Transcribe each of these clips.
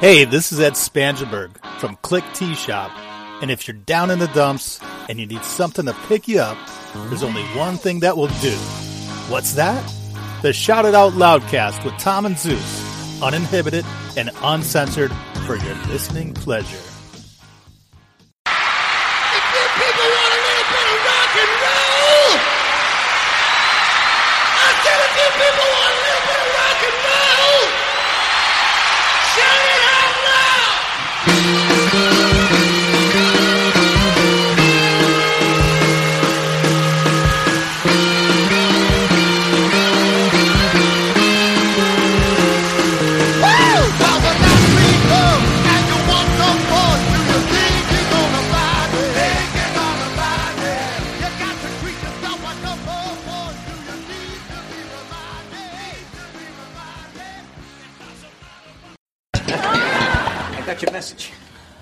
Hey, this is Ed Spangenberg from Klick Tee Shop. And if you're down in the dumps and you need something to pick you up, there's only one thing that will do. What's that? The Shout It Out Loudcast with Tom and Zeus. Uninhibited and uncensored for your listening pleasure.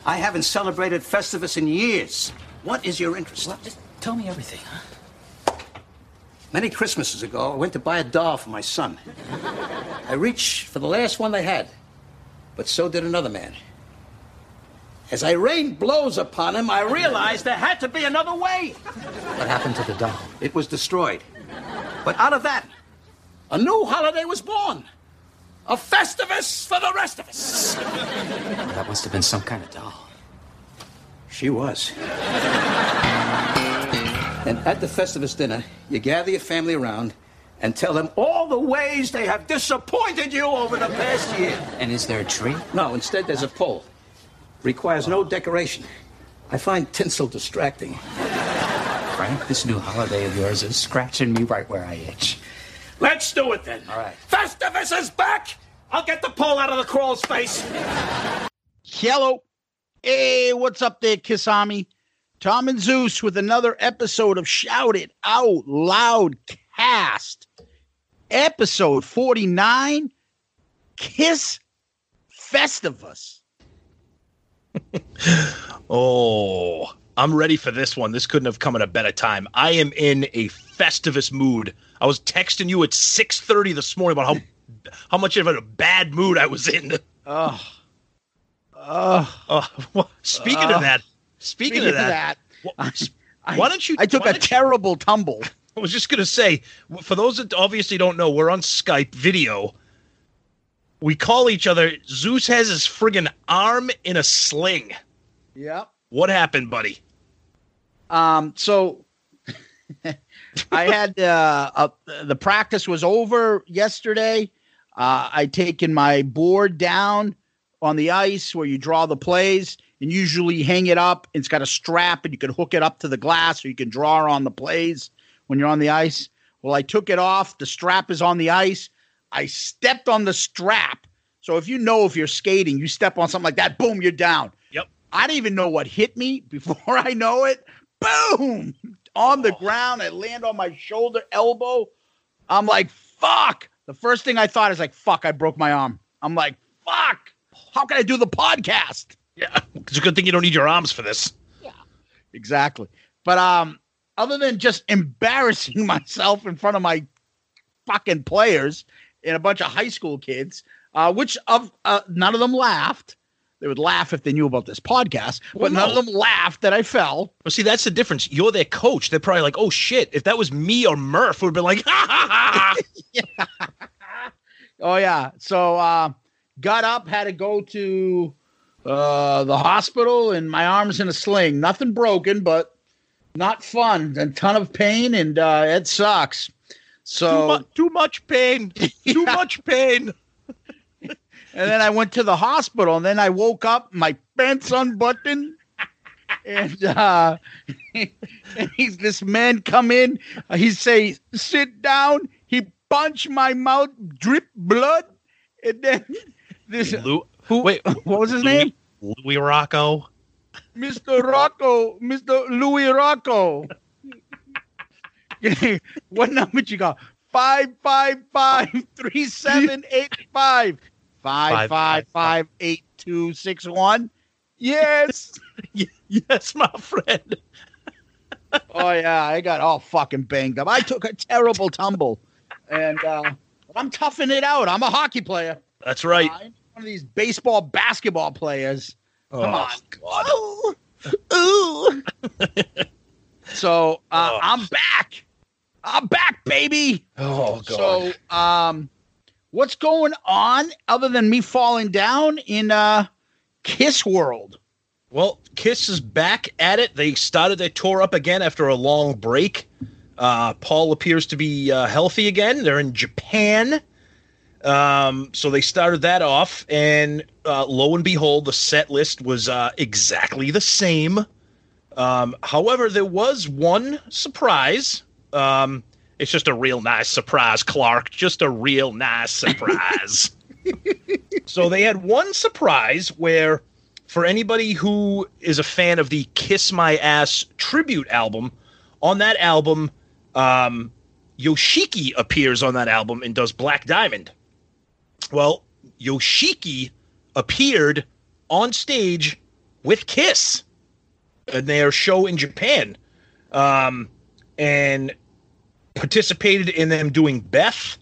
I haven't celebrated Festivus in years. What is your interest? Well, Just tell me everything, huh? Many Christmases ago, I went to buy a doll for my son. I reached for the last one they had, but so did another man. As I rained blows upon him, I realized there had to be another way. What happened to the doll? It was destroyed. But out of that, a new holiday was born. A Festivus for the rest of us. That must have been some kind of doll. She was. And at the Festivus dinner, you gather your family around and tell them all the ways they have disappointed you over the past year. And is there a tree? No, instead, there's a pole. Requires no decoration. I find tinsel distracting. Frank, this new holiday of yours is scratching me right where I itch. Let's do it then. All right. Festivus is back! I'll get the pole out of the crawl's face. Hello. Hey, what's up there, Kiss Army? Tom and Zeus with another episode of Shout It Out Loud Cast. Episode 49 Kiss Festivus. Oh, I'm ready for this one. This couldn't have come at a better time. I am in a Festivus mood. I was texting you at 6:30 this morning about how how much of a bad mood I was in. Oh. Oh. Uh, well, speaking Uh, of that, speaking, Speaking of that, I, I- why don't you? I took a you- terrible tumble. I was just gonna say, for those that obviously don't know, we're on Skype video. We call each other. Zeus has his friggin' arm in a sling. Yep. What happened, buddy? Um, so I had uh, uh, the practice was over yesterday. Uh, I taken my board down on the ice where you draw the plays and usually hang it up. It's got a strap and you can hook it up to the glass or you can draw on the plays when you're on the ice. Well, I took it off. The strap is on the ice. I stepped on the strap. So if you know if you're skating, you step on something like that, boom, you're down. Yep. I didn't even know what hit me before I know it. Boom! On the oh. ground. I land on my shoulder, elbow. I'm like, fuck. The first thing I thought is like, fuck, I broke my arm. I'm like, fuck. How can I do the podcast? Yeah, it's a good thing you don't need your arms for this. Yeah, exactly. But um, other than just embarrassing myself in front of my fucking players and a bunch of high school kids, uh, which of uh, none of them laughed. They would laugh if they knew about this podcast, but Well, none no. of them laughed that I fell. Well, see, that's the difference. You're their coach. They're probably like, oh shit. If that was me or Murph, would have been like, ha ha ha. Oh yeah. So uh got up, had to go to uh, the hospital, and my arm's in a sling. Nothing broken, but not fun. A ton of pain, and uh, it sucks. Too, So, mu- too much pain. Too much pain. and then I went to the hospital, and then I woke up, my pants unbuttoned. And uh he's this man come in, he say, sit down, he punch my mouth, drip blood, and then this Lou, who wait, what was his Louis- name? Louis Rocco. Mr. Rocco, Mr. Louis Rocco. what number you got? Five five five three seven eight five. Five five five eight two six one. Yes. Yes, my friend. Oh yeah, I got all fucking banged up. I took a terrible tumble, and uh, I'm toughing it out. I'm a hockey player. That's right. I'm one of these baseball, basketball players. Come Oh, on. Ooh. Ooh. so uh, Oh. I'm back. I'm back, baby. Oh, God. So um, what's going on other than me falling down in uh, Kiss World? Well, Kiss is back at it. They started their tour up again after a long break. Uh, Paul appears to be uh, healthy again. They're in Japan. Um, so they started that off, and uh, lo and behold, the set list was uh, exactly the same. Um, however, there was one surprise. Um, it's just a real nice surprise, Clark. Just a real nice surprise. so they had one surprise where for anybody who is a fan of the Kiss My Ass tribute album, on that album, um, Yoshiki appears on that album and does Black Diamond. Well, Yoshiki appeared on stage with Kiss in their show in Japan um, and participated in them doing Beth.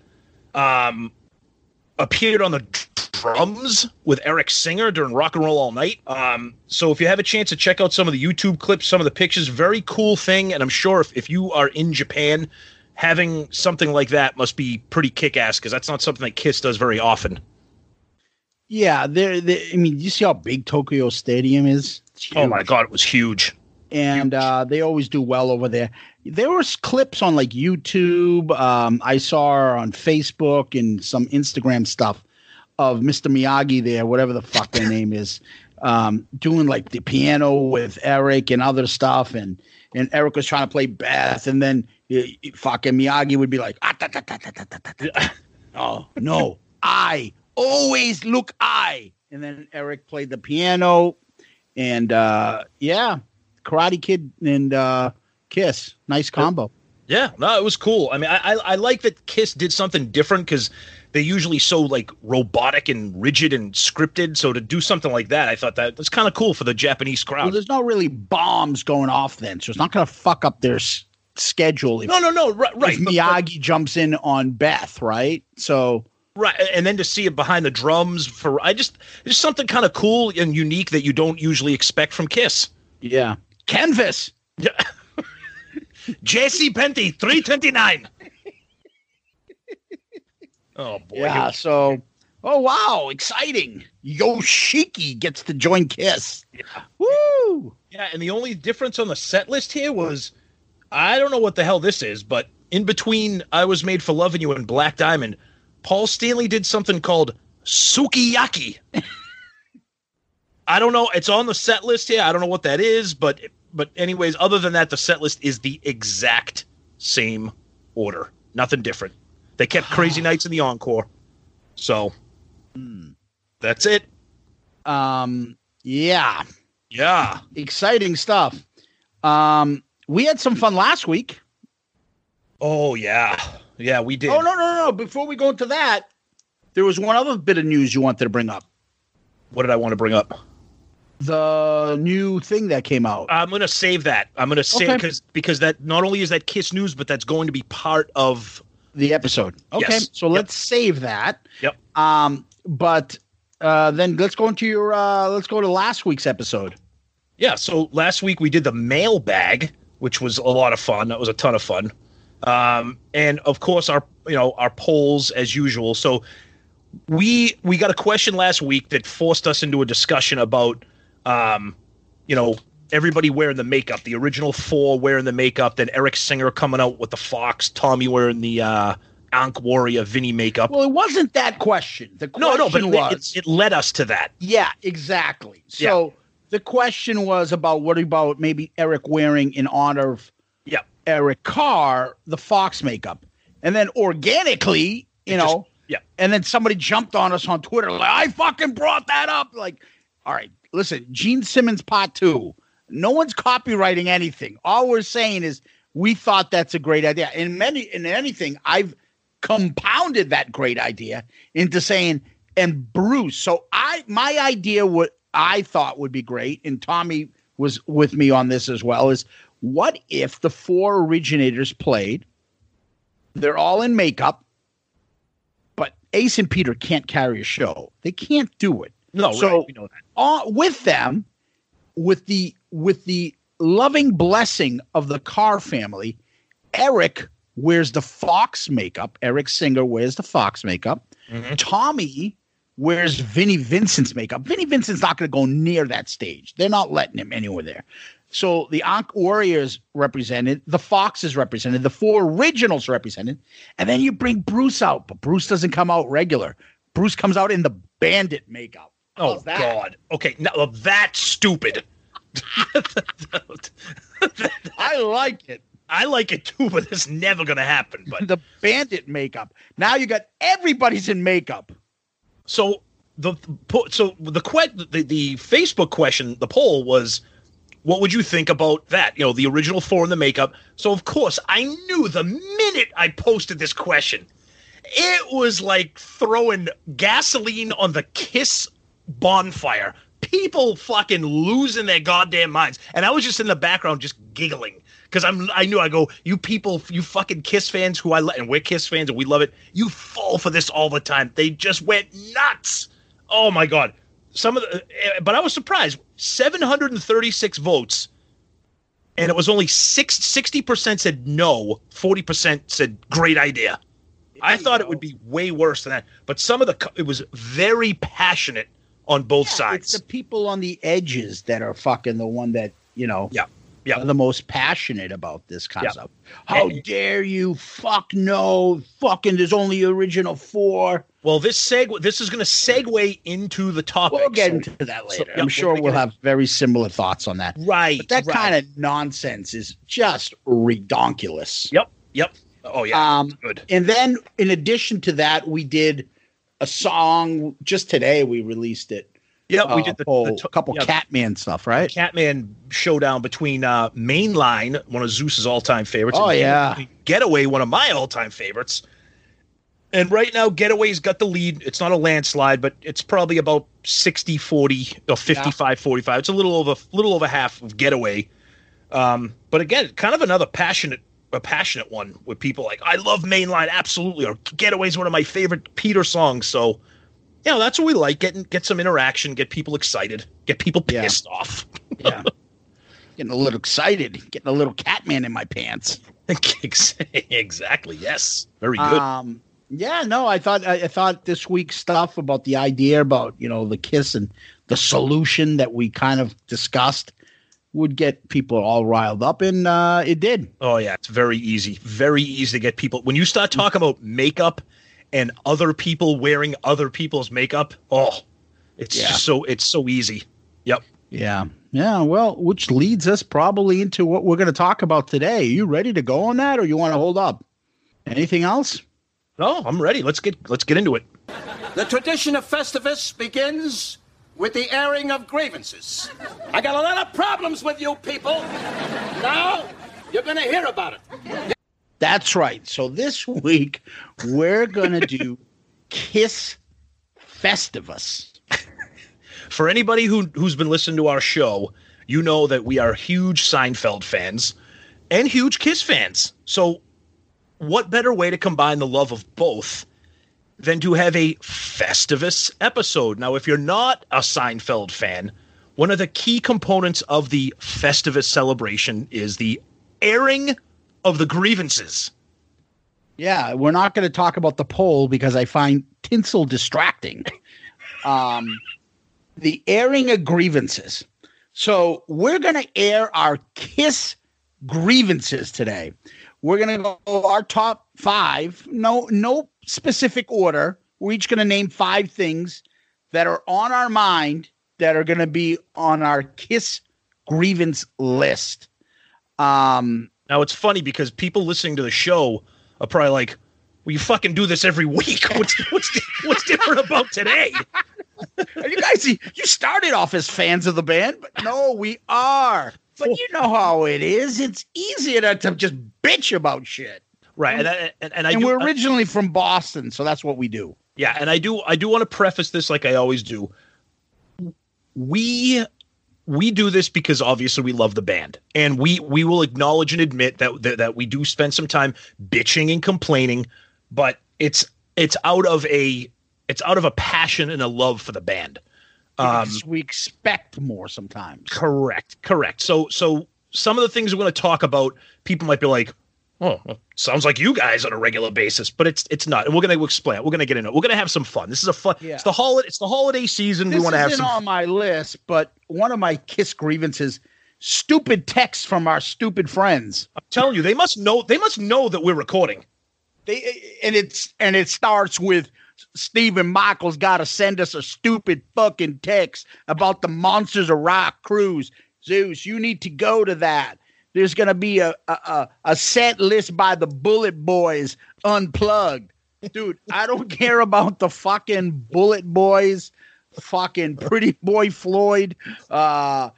Um, appeared on the drums with Eric Singer during Rock and Roll All Night. Um, so if you have a chance to check out some of the YouTube clips, some of the pictures, very cool thing. And I'm sure if, if you are in Japan, having something like that must be pretty kick ass because that's not something that Kiss does very often. Yeah, there. I mean, you see how big Tokyo Stadium is? Oh my. God, it was huge. and uh, they always do well over there. There was clips on like YouTube. Um, I saw on Facebook and some Instagram stuff of Mr. Miyagi there, whatever the fuck their name is, um, doing like the piano with Eric and other stuff, and and Eric was trying to play Beth, and then fucking Miyagi would be like, ah, oh no, I always look I. And then Eric played the piano, and uh, yeah, Karate Kid and uh, Kiss, nice combo. Yeah, no, it was cool. I mean, I I, I like that Kiss did something different because they usually so like robotic and rigid and scripted. So to do something like that, I thought that was kind of cool for the Japanese crowd. Well, there's no really bombs going off then, so it's not going to fuck up their schedule. If, no, no, no, right, right. if but- Miyagi jumps in on Beth, right? So Right, and then to see it behind the drums for I just just something kind of cool and unique that you don't usually expect from Kiss. yeah, canvas. Yeah. JC Penty, 329. oh boy. Yeah. So, oh wow, exciting! Yoshiki gets to join Kiss. Woo! Yeah, and the only difference on the set list here was I don't know what the hell this is, but in between I Was Made for Loving You and Black Diamond, Paul Stanley did something called Sukiyaki. I don't know. It's on the set list here. I don't know what that is, but but anyways, other than that, the set list is the exact same order. Nothing different. They kept Crazy Nights in the encore. So that's it. Um, yeah, Yeah. exciting stuff. Um, we had some fun last week. Oh yeah. Yeah, we did. Oh no, no, no, no! Before we go into that, there was one other bit of news you wanted to bring up. What did I want to bring up? The new thing that came out. I'm gonna save that. I'm gonna say Okay. because because that not only is that Kiss news, but that's going to be part of. the episode. Okay, Yes. so Yep. let's save that. Yep. Um, but uh, then let's go into your uh, let's go to last week's episode. Yeah. So last week we did the mailbag, which was a lot of fun. That was a ton of fun. Um, and of course our you know our polls as usual. So we we got a question last week that forced us into a discussion about, um, you know, everybody wearing the makeup. The original four wearing the makeup. Then Eric Singer coming out with the fox. Tommy wearing the uh, Ankh Warrior Vinnie makeup. Well, it wasn't that question. The question no, no, but it, was it, it led us to that. Yeah, exactly. So the question was about what about maybe Eric wearing in honor of Yeah. Eric Carr the Fox makeup, and then organically, you It know, just- yeah. and then somebody jumped on us on Twitter like I fucking brought that up. Like, all right, listen, Gene Simmons part two. No one's copywriting anything. All we're saying is we thought that's a great idea. In many in anything, I've compounded that great idea into saying and Bruce. So I my idea what I thought would be great, and Tommy was with me on this as well, is what if the four originators played? They're all in makeup, but Ace and Peter can't carry a show. They can't do it. No, so right, we know that. uh, with them, with the with the loving blessing of the Carr family, Eric wears the Fox makeup. Eric Singer wears the Fox makeup. Mm-hmm. Tommy wears Vinnie Vincent's makeup. Vinnie Vincent's not going to go near that stage. They're not letting him anywhere there. So the Ankh Warriors represented, the Foxes represented, the four originals represented, and then you bring Bruce out, but Bruce doesn't come out regular. Bruce comes out in the bandit makeup. Oh that? God. Okay, now that's stupid. I like it. I like it too, but it's never gonna happen. But The bandit makeup. Now you got everybody's in makeup. So the so the the, the Facebook question, the poll was, what would you think about that? You know, the original four in the makeup. So of course, I knew the minute I posted this question, it was like throwing gasoline on the Kiss bonfire. People fucking losing their goddamn minds, and I was just in the background just giggling because I'm I knew I go you people you fucking Kiss fans who I let and we're Kiss fans and we love it. You fall for this all the time. They just went nuts. Oh my god, some of the eh, but I was surprised. 736 votes, and it was only six sixty percent said no, forty percent said great idea. I thought it would be way worse than that, but some of the it was very passionate on both It's sides. the people on the edges that are fucking the one that, you know, Yeah. Yeah. are the most passionate about this of stuff. How dare you? Fuck no. Fucking there's only original four. Well, this seg this is going to segue into the topic. We'll get into that so, later. I'm we'll sure we'll in- have very similar thoughts on that. right. But that right. kind of nonsense is just redonkulous. Yep. Yep. Oh yeah. Um, good. And then, in addition to that, we did a song just today. We released it. Yep. we uh, did the, whole- the to- couple yeah, Catman stuff, right? Catman showdown between uh, Mainline, one of Zeus's all-time favorites. Oh, and yeah. Getaway, one of my all-time favorites. And right now, Getaway's got the lead. It's not a landslide, but it's probably about 60 40 or 55 45. It's a little over a little over half of Getaway. Um, but again, kind of another passionate a passionate one with people like I love Mainline absolutely or Getaway's one of my favorite Peter songs. So, you know, that's what we like. Getting get some interaction, get people excited, get people Yeah. pissed off. Yeah. Getting a little excited, getting a little Catman in my pants. exactly. Yes. Very good. Um, yeah, no, I thought I, I thought this week's stuff about the idea about you know the kiss and the solution that we kind of discussed would get people all riled up, and uh, it did. Oh yeah, it's very easy. Very easy to get people when you start talking about makeup and other people wearing other people's makeup. Oh, it's Yeah. just so it's so easy. Yep. Yeah, yeah. Well, which leads us probably into what we're going to talk about today. Are you ready to go on that, or you want to hold up? Anything else? No, I'm ready. Let's get let's get into it. The tradition of Festivus begins with the airing of grievances. I got a lot of problems with you people. Now, you're going to hear about it. That's right. So this week we're to do Kiss Festivus. For anybody who who's been listening to our show, you know that we are huge Seinfeld fans and huge Kiss fans. So, what better way to combine the love of both than to have a Festivus episode? Now, if you're not a Seinfeld fan, one of the key components of the Festivus celebration is the airing of the grievances. Yeah, we're not going to talk about the poll because I find tinsel distracting. Um, the airing of grievances. So we're going to air our kiss grievances today. We're going to go our top five. No, no specific order. We're each going to name five things that are on our mind that are going to be on our kiss grievance list. Um, Now it's funny because people listening to the show are probably like, "Well, you fucking do this every week. What's what's what's different about today?" you guys, you started off as fans of the band, but no, we are. But you know how it is. It's easier to, to just bitch about shit. Right, and I, and, and I and do, we're originally from Boston, so that's what we do. Yeah, and I do I do want to preface this like I always do. We we do this because obviously we love the band and we we will acknowledge and admit that that, that we do spend some time bitching and complaining, but it's it's out of a it's out of a passion and a love for the band. Um, we expect more sometimes. Correct, correct. So, so some of the things we're going to talk about, people might be like, "Oh, well, sounds like you guys on a regular basis," but it's it's not. And we're going to explain. it. We're going to get into it. We're going to have some fun. This is a fun. Yeah. It's the holiday. It's the holiday season. This we want to have some. on my list, but one of my kiss grievances: stupid texts from our stupid friends. I'm telling you, they must know. They must know that we're recording. They and it's and it starts with Stephen Michaels got to send us a stupid fucking text about the Monsters of Rock cruise. Zeus, you need to go to that. There's gonna be a a, a, a set list by the Bullet Boys unplugged. Dude, I don't care about the fucking Bullet Boys, fucking Pretty Boy Floyd, uh,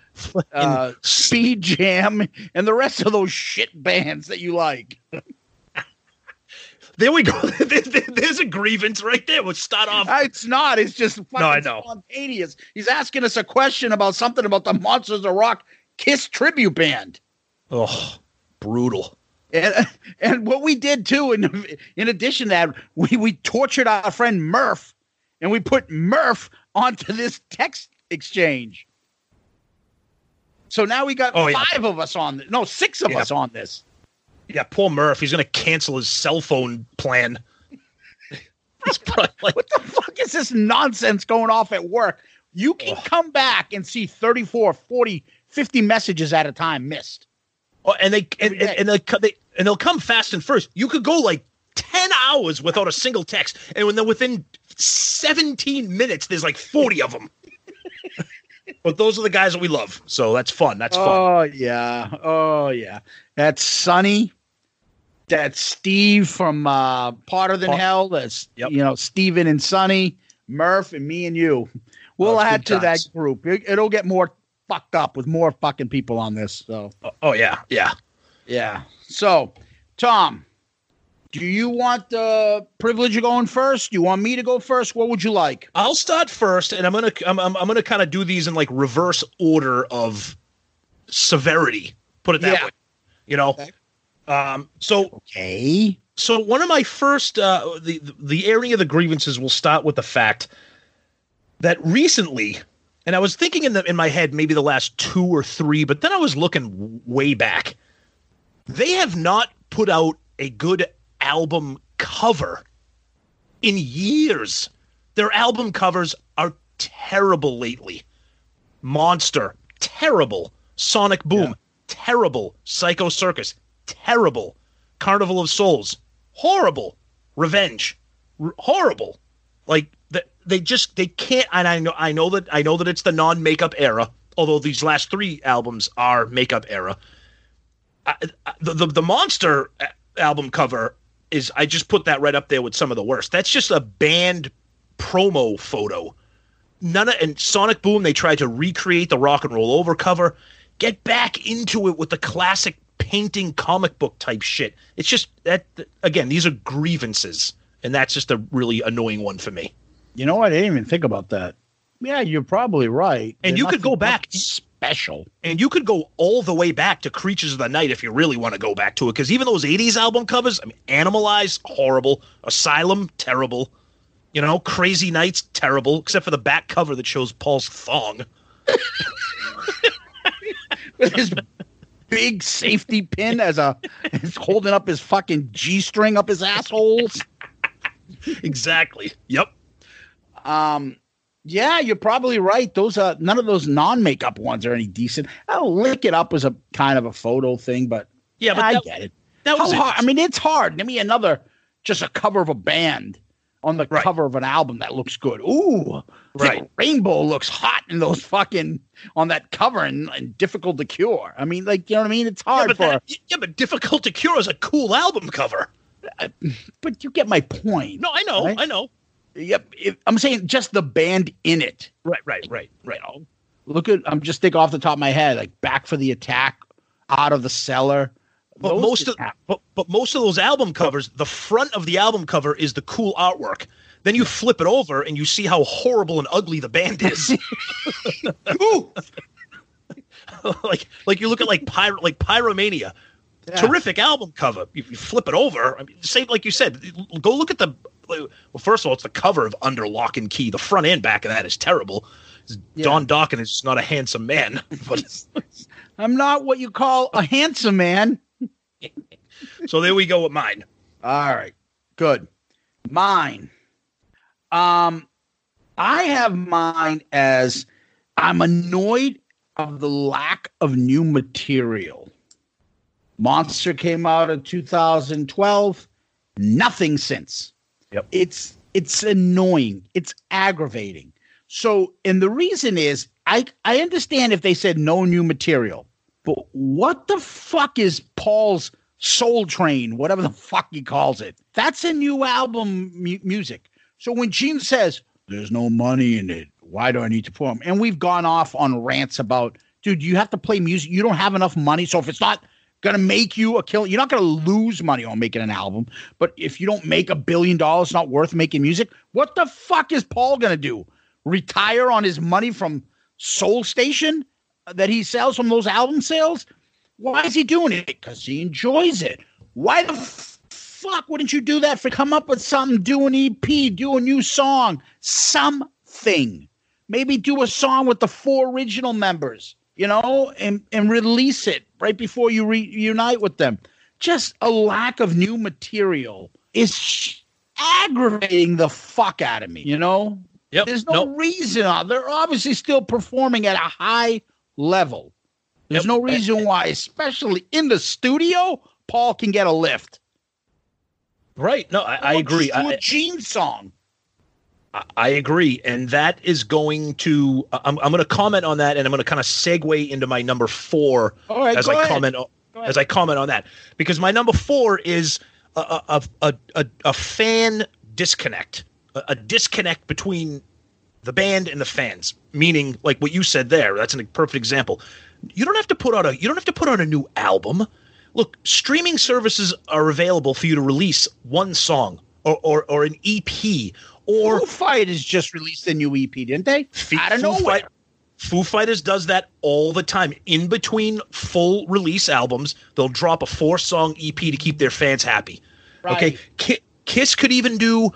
uh, Speed Jam, and the rest of those shit bands that you like. There we go. There- there- There's a grievance right there. We'll start off. Uh, It's not. It's just fucking I know. spontaneous. He's asking us a question about something about the Monsters of Rock Kiss tribute band. Oh, brutal. And and what we did too, in in addition to that, we we tortured our friend Murph, and we put Murph onto this text exchange. So now we got Oh, yeah. five of us on this. No, six of Yeah. us on this. Yeah, poor Murph. He's going to cancel his cell phone plan. Like, What the fuck is this nonsense going off at work? You can come back and see 34, 40, 50 messages at a time missed. Oh, and they and, and, and they'll they and they'll come fast and first. You could go like ten hours without a single text, and when then within seventeen minutes, there's like forty of them. but those are the guys that we love, so that's fun. That's fun. Oh yeah. Oh yeah. That's Sonny. That's Steve from uh Harder Than Hell. That's Yep. you know, Steven and Sonny, Murph and me and you. We'll Oh, add to that group. It'll get more fucked up with more fucking people on this. So oh yeah, yeah. yeah. So Tom, do you want the privilege of going first? Do you want me to go first? What would you like? I'll start first, and I'm gonna I'm I'm, I'm gonna kind of do these in like reverse order of severity. Put it that Yeah. way. You know. Okay. Um. So Okay. so one of my first uh the the area of the grievances will start with the fact that recently and i was thinking in the in my head maybe the last two or three but then i was looking way back. They have not put out a good album cover in years. Their album covers are terrible lately. Monster terrible. Sonic boom terrible. Psycho circus terrible. Carnival of souls horrible. Revenge R- horrible. Like they just they can't and i know i know that i know that it's the non-makeup era although these last three albums are makeup era. I, the, the the monster uh, album cover is i just put that right up there with some of the worst. That's just a band promo photo. None of and sonic boom they tried to recreate the rock and roll over cover. Get back into it with the classic painting comic book type shit. It's just that again these are grievances and that's just a really annoying one for me You know what? I didn't even think about that. Yeah, you're probably right. And There's you could go back- special. and you could go all the way back to creatures of the night if you really want to go back to it because even those 80s album covers i mean animalize horrible asylum terrible you know crazy nights terrible except for the back cover that shows paul's thong with his big safety pin as a he's holding up his fucking G string up his assholes. exactly. Yep. Um, yeah, you're probably right. Those are none of those non-makeup ones are any decent. Oh, lick it up was a kind of a photo thing, but Yeah, but I that- get it. that was How hard? I mean, it's hard. Give me another, just a cover of a band on the Right. cover of an album that looks good. Ooh, Right. Rainbow looks hot in those fucking on that cover and, and difficult to cure. I mean, like you know what I mean? It's hard but, for, that- yeah, but difficult to cure is a cool album cover. but you get my point. No, I know, Right? I know. Yep. If, I'm saying just the band in it. Right, right, right, right. Look at I'm just thinking off the top of my head, like Back for the Attack, Out of the Cellar. But Those most of but, but most of those album covers, the front of the album cover is the cool artwork. Then you flip it over and you see how horrible and ugly the band is. Ooh, like like you look at like pyro like Pyromania. Yeah. Terrific album cover. You, you flip it over. I mean, same like you said. Go look at the. Well, first of all, it's the cover of Under Lock and Key. The front and back of that is terrible. Don Dokken is not a handsome man, but I'm not what you call a handsome man. so there we go with mine. All right. Good. Mine. Um I have mine as I'm annoyed of the lack of new material. Monster came out in 2012, nothing since. Yep. It's it's annoying. It's aggravating. So, and the reason is I I understand if they said no new material. But what the fuck is Paul's Soul Train, whatever the fuck he calls it? That's a new album mu- music. So when Gene says there's no money in it, why do I need to them? And we've gone off on rants about, dude, you have to play music. You don't have enough money. So if it's not gonna make you a kill, you're not gonna lose money on making an album. But if you don't make a billion dollars, it's not worth making music. What the fuck is Paul gonna do? Retire on his money from Soul Station that he sells from those album sales? Why is he doing it? Because he enjoys it. Why the fuck wouldn't you do that for come up with something, do an EP, do a new song, something? Maybe do a song with the four original members, you know, and, and release it right before you reunite with them. Just a lack of new material is sh- aggravating the fuck out of me, you know? Yep. There's no Nope. reason. uh, They're obviously still performing at a high level. There's Yep. no reason why, especially in the studio, Paul can get a lift. Right. No, I, I agree. Do I, a Gene song. I- agree, and that is going to. I'm, I'm going to comment on that, and I'm going to kind of segue into my number four right, as I ahead. comment as I comment on that because my number four is a a a, a, a fan disconnect, a, a disconnect between the band and the fans. Meaning, like what you said there, that's a perfect example. You don't have to put out a you don't have to put out a new album. Look, streaming services are available for you to release one song or or, or an EP or Foo Fighters just released a new EP, didn't they? Fe- Out of Foo nowhere. Fight- Foo Fighters does that all the time. In between full release albums, they'll drop a four song EP to keep their fans happy. Okay. Right. Ki- Kiss could even do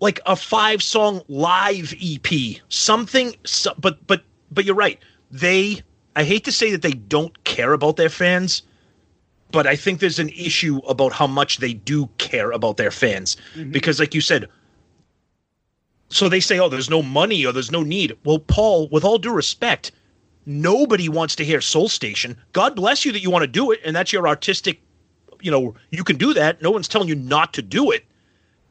like a five song live EP, something. So, but but but you're right. They. I hate to say that they don't care about their fans, but I think there's an issue about how much they do care about their fans mm-hmm. because, like you said, so they say, oh, there's no money or there's no need. Well, Paul, with all due respect, nobody wants to hear Soul Station. God bless you that you want to do it, and that's your artistic, you know, you can do that. No one's telling you not to do it.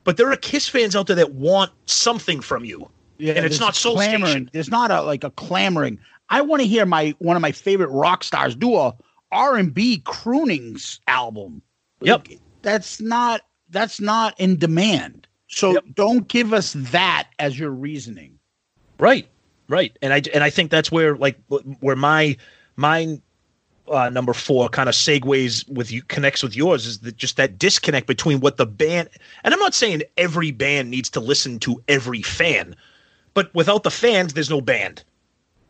But there are Kiss fans out there that want something from you. Yeah, and it's not Soul clamoring. Station. There's not a like a clamoring. I want to hear my one of my favorite rock stars do a R and B croonings album. Yep. Like, that's not that's not in demand. So Yep. don't give us that as your reasoning. Right, right, and I and I think that's where like where my mine uh, number four kind of segues with you connects with yours is that just that disconnect between what the band and I'm not saying every band needs to listen to every fan, but without the fans, there's no band.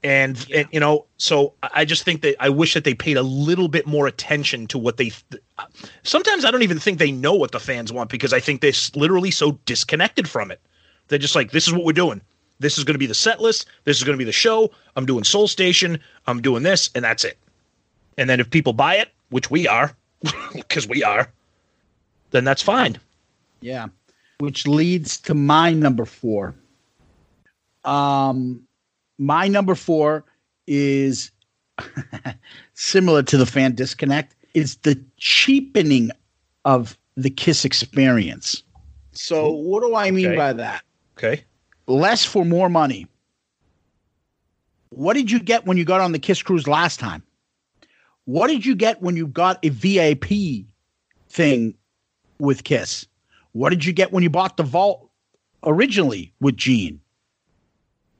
And, and you know, so I I just think that I wish that they paid a little bit more attention to what they. Sometimes I don't even think they know what the fans want because I think they're literally so disconnected from it. They're just like, this is what we're doing. This is going to be the set list. This is going to be the show. I'm doing Soul Station. I'm doing this, and that's it. And then if people buy it, which we are, because we are, then that's fine. Yeah. Which leads to my number four. Um, my number four is similar to the fan disconnect. Is the cheapening of the Kiss experience. So, hmm. what do I mean Okay. by that? Okay. Less for more money. What did you get when you got on the Kiss cruise last time? What did you get when you got a VIP thing with Kiss? What did you get when you bought the vault originally with Gene?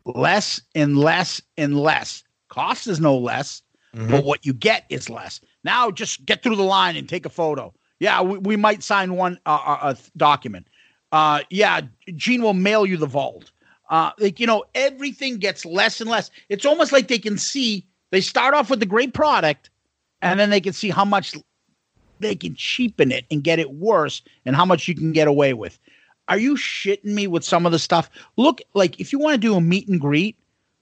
Less and less and less. Cost is no less, but what you get is less. Now just get through the line and take a photo. Yeah, we, we might sign one uh, uh, uh, document. Uh, yeah, Gene will mail you the vault. Uh, like you know, everything gets less and less. It's almost like they can see. They start off with the great product, and then they can see how much they can cheapen it and get it worse, and how much you can get away with. Are you shitting me with some of the stuff? Look, like if you want to do a meet and greet,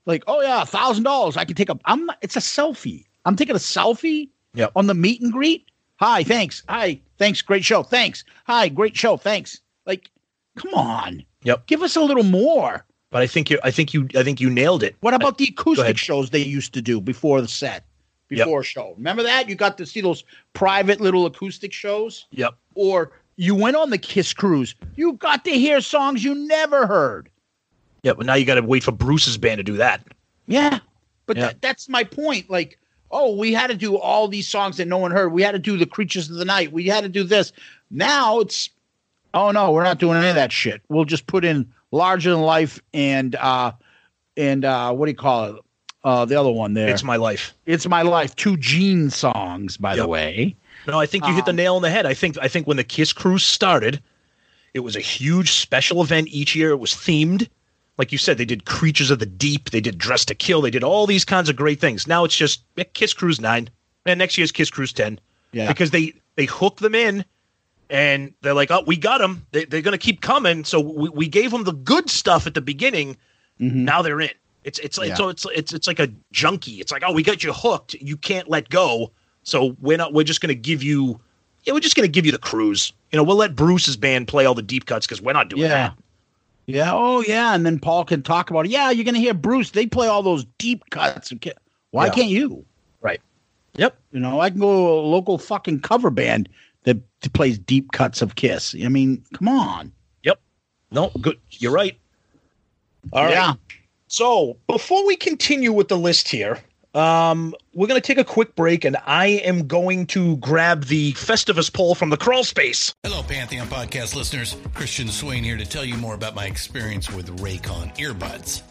like oh yeah, a thousand dollars, I can take a. I'm not. It's a selfie. I'm taking a selfie Yep. on the meet and greet. Hi, thanks. Hi, thanks. Great show. Thanks. Hi, great show. Thanks. Like, come on. Yep. Give us a little more. But I think you, I think you, I think you nailed it. What about the acoustic shows they used to do before the set, before a show? Remember that? You got to see those private little acoustic shows? Yep. Or you went on the Kiss cruise. You got to hear songs you never heard. Yeah. But now you got to wait for Bruce's band to do that. Yeah. But Yeah. That, that's my point. Like, oh, we had to do all these songs that no one heard. We had to do the Creatures of the Night. We had to do this. Now it's, oh no, we're not doing any of that shit. We'll just put in larger than life and uh and uh what do you call it? Uh the other one there. It's my life. It's my life. Two Gene songs, by the way. No, I think you hit the Um, nail on the head. I think I think when the Kiss Cruise started, it was a huge special event each year. It was themed. Like you said, they did Creatures of the Deep, they did Dress to Kill, they did all these kinds of great things. Now it's just eh, Kiss Cruise 9 and next year's Kiss Cruise 10 Yeah. because they they hook them in and they're like, "Oh, we got them. They, they're going to keep coming." So we, we gave them the good stuff at the beginning. Now they're in. It's it's like Yeah. so it's it's it's like a junkie. It's like, "Oh, we got you hooked. You can't let go." So we're not. We're just going to give you. Yeah, we're just going to give you the cruise. You know, we'll let Bruce's band play all the deep cuts because we're not doing Yeah. that. Yeah. Oh, yeah. And then Paul can talk about, it. yeah, you're going to hear Bruce. They play all those deep cuts. Okay. Why Yeah. can't you? Right. Yep. You know, I can go to a local fucking cover band that that plays deep cuts of Kiss. I mean, come on. Yep. No, good. You're right. All right. Yeah. So before we continue with the list here, um, we're going to take a quick break, and I am going to grab the Festivus poll from the crawl space. Hello, Pantheon podcast listeners. Christian Swain here to tell you more about my experience with Raycon earbuds.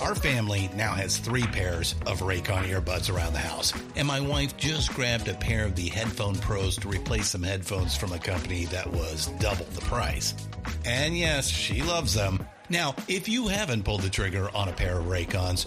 Our family now has three pairs of Raycon earbuds around the house, and my wife just grabbed a pair of the Headphone Pros to replace some headphones from a company that was double the price. And yes, she loves them. Now, if you haven't pulled the trigger on a pair of Raycons,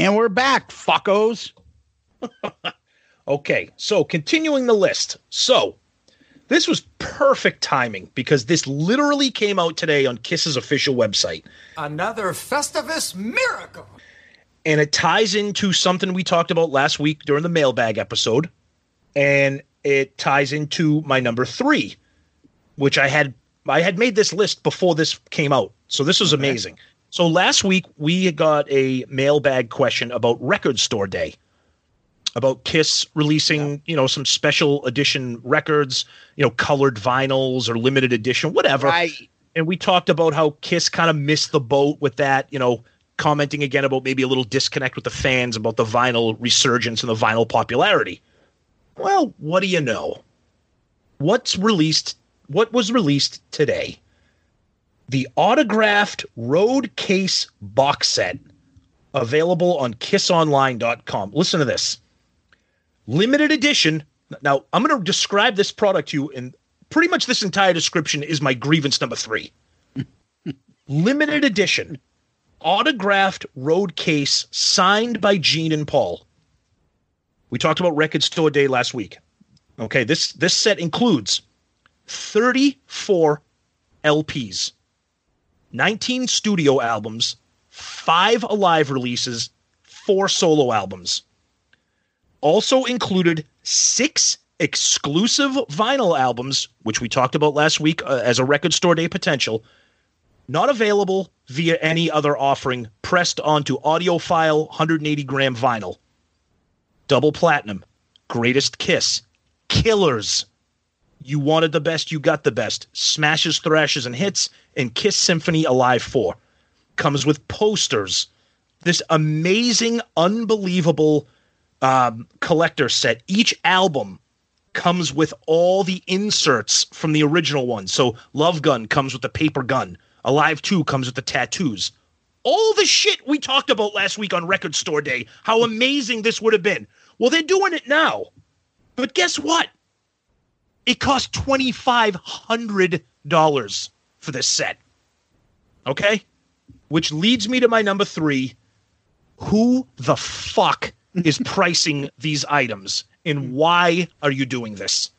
And we're back, fuckos. Okay, so continuing the list. So this was perfect timing because this literally came out today on Kiss's official website. Another Festivus miracle. And it ties into something we talked about last week during the mailbag episode. And it ties into my number three, which I had I had made this list before this came out. So this was amazing. So last week we got a mailbag question about Record Store Day about Kiss releasing, you know, some special edition records, you know, colored vinyls or limited edition, whatever. Right. And we talked about how Kiss kind of missed the boat with that, you know, commenting again about maybe a little disconnect with the fans about the vinyl resurgence and the vinyl popularity. Well, what do you know? What's released? What was released today? The autographed road case box set available on kissonline.com. Listen to this limited edition. Now, I'm going to describe this product to you, and pretty much this entire description is my grievance number three. limited edition, autographed road case signed by Gene and Paul. We talked about Record Store Day last week. Okay, this this set includes 34 LPs, 19 studio albums, five alive releases, four solo albums also included six exclusive vinyl albums, which we talked about last week uh, as a record store day potential, not available via any other offering, pressed onto audiophile 180 gram vinyl. Double platinum, greatest kiss, killers. You wanted the best, you got the best. Smashes, thrashes, and hits, and Kiss Symphony Alive 4. Comes with posters. This amazing, unbelievable um, collector set. Each album comes with all the inserts from the original one. So Love Gun comes with the paper gun. Alive 2 comes with the tattoos. All the shit we talked about last week on Record Store Day, how amazing this would have been. Well, they're doing it now. But guess what? It cost $2,500 for this set. Okay? Which leads me to my number three. Who the fuck is pricing these items and why are you doing this?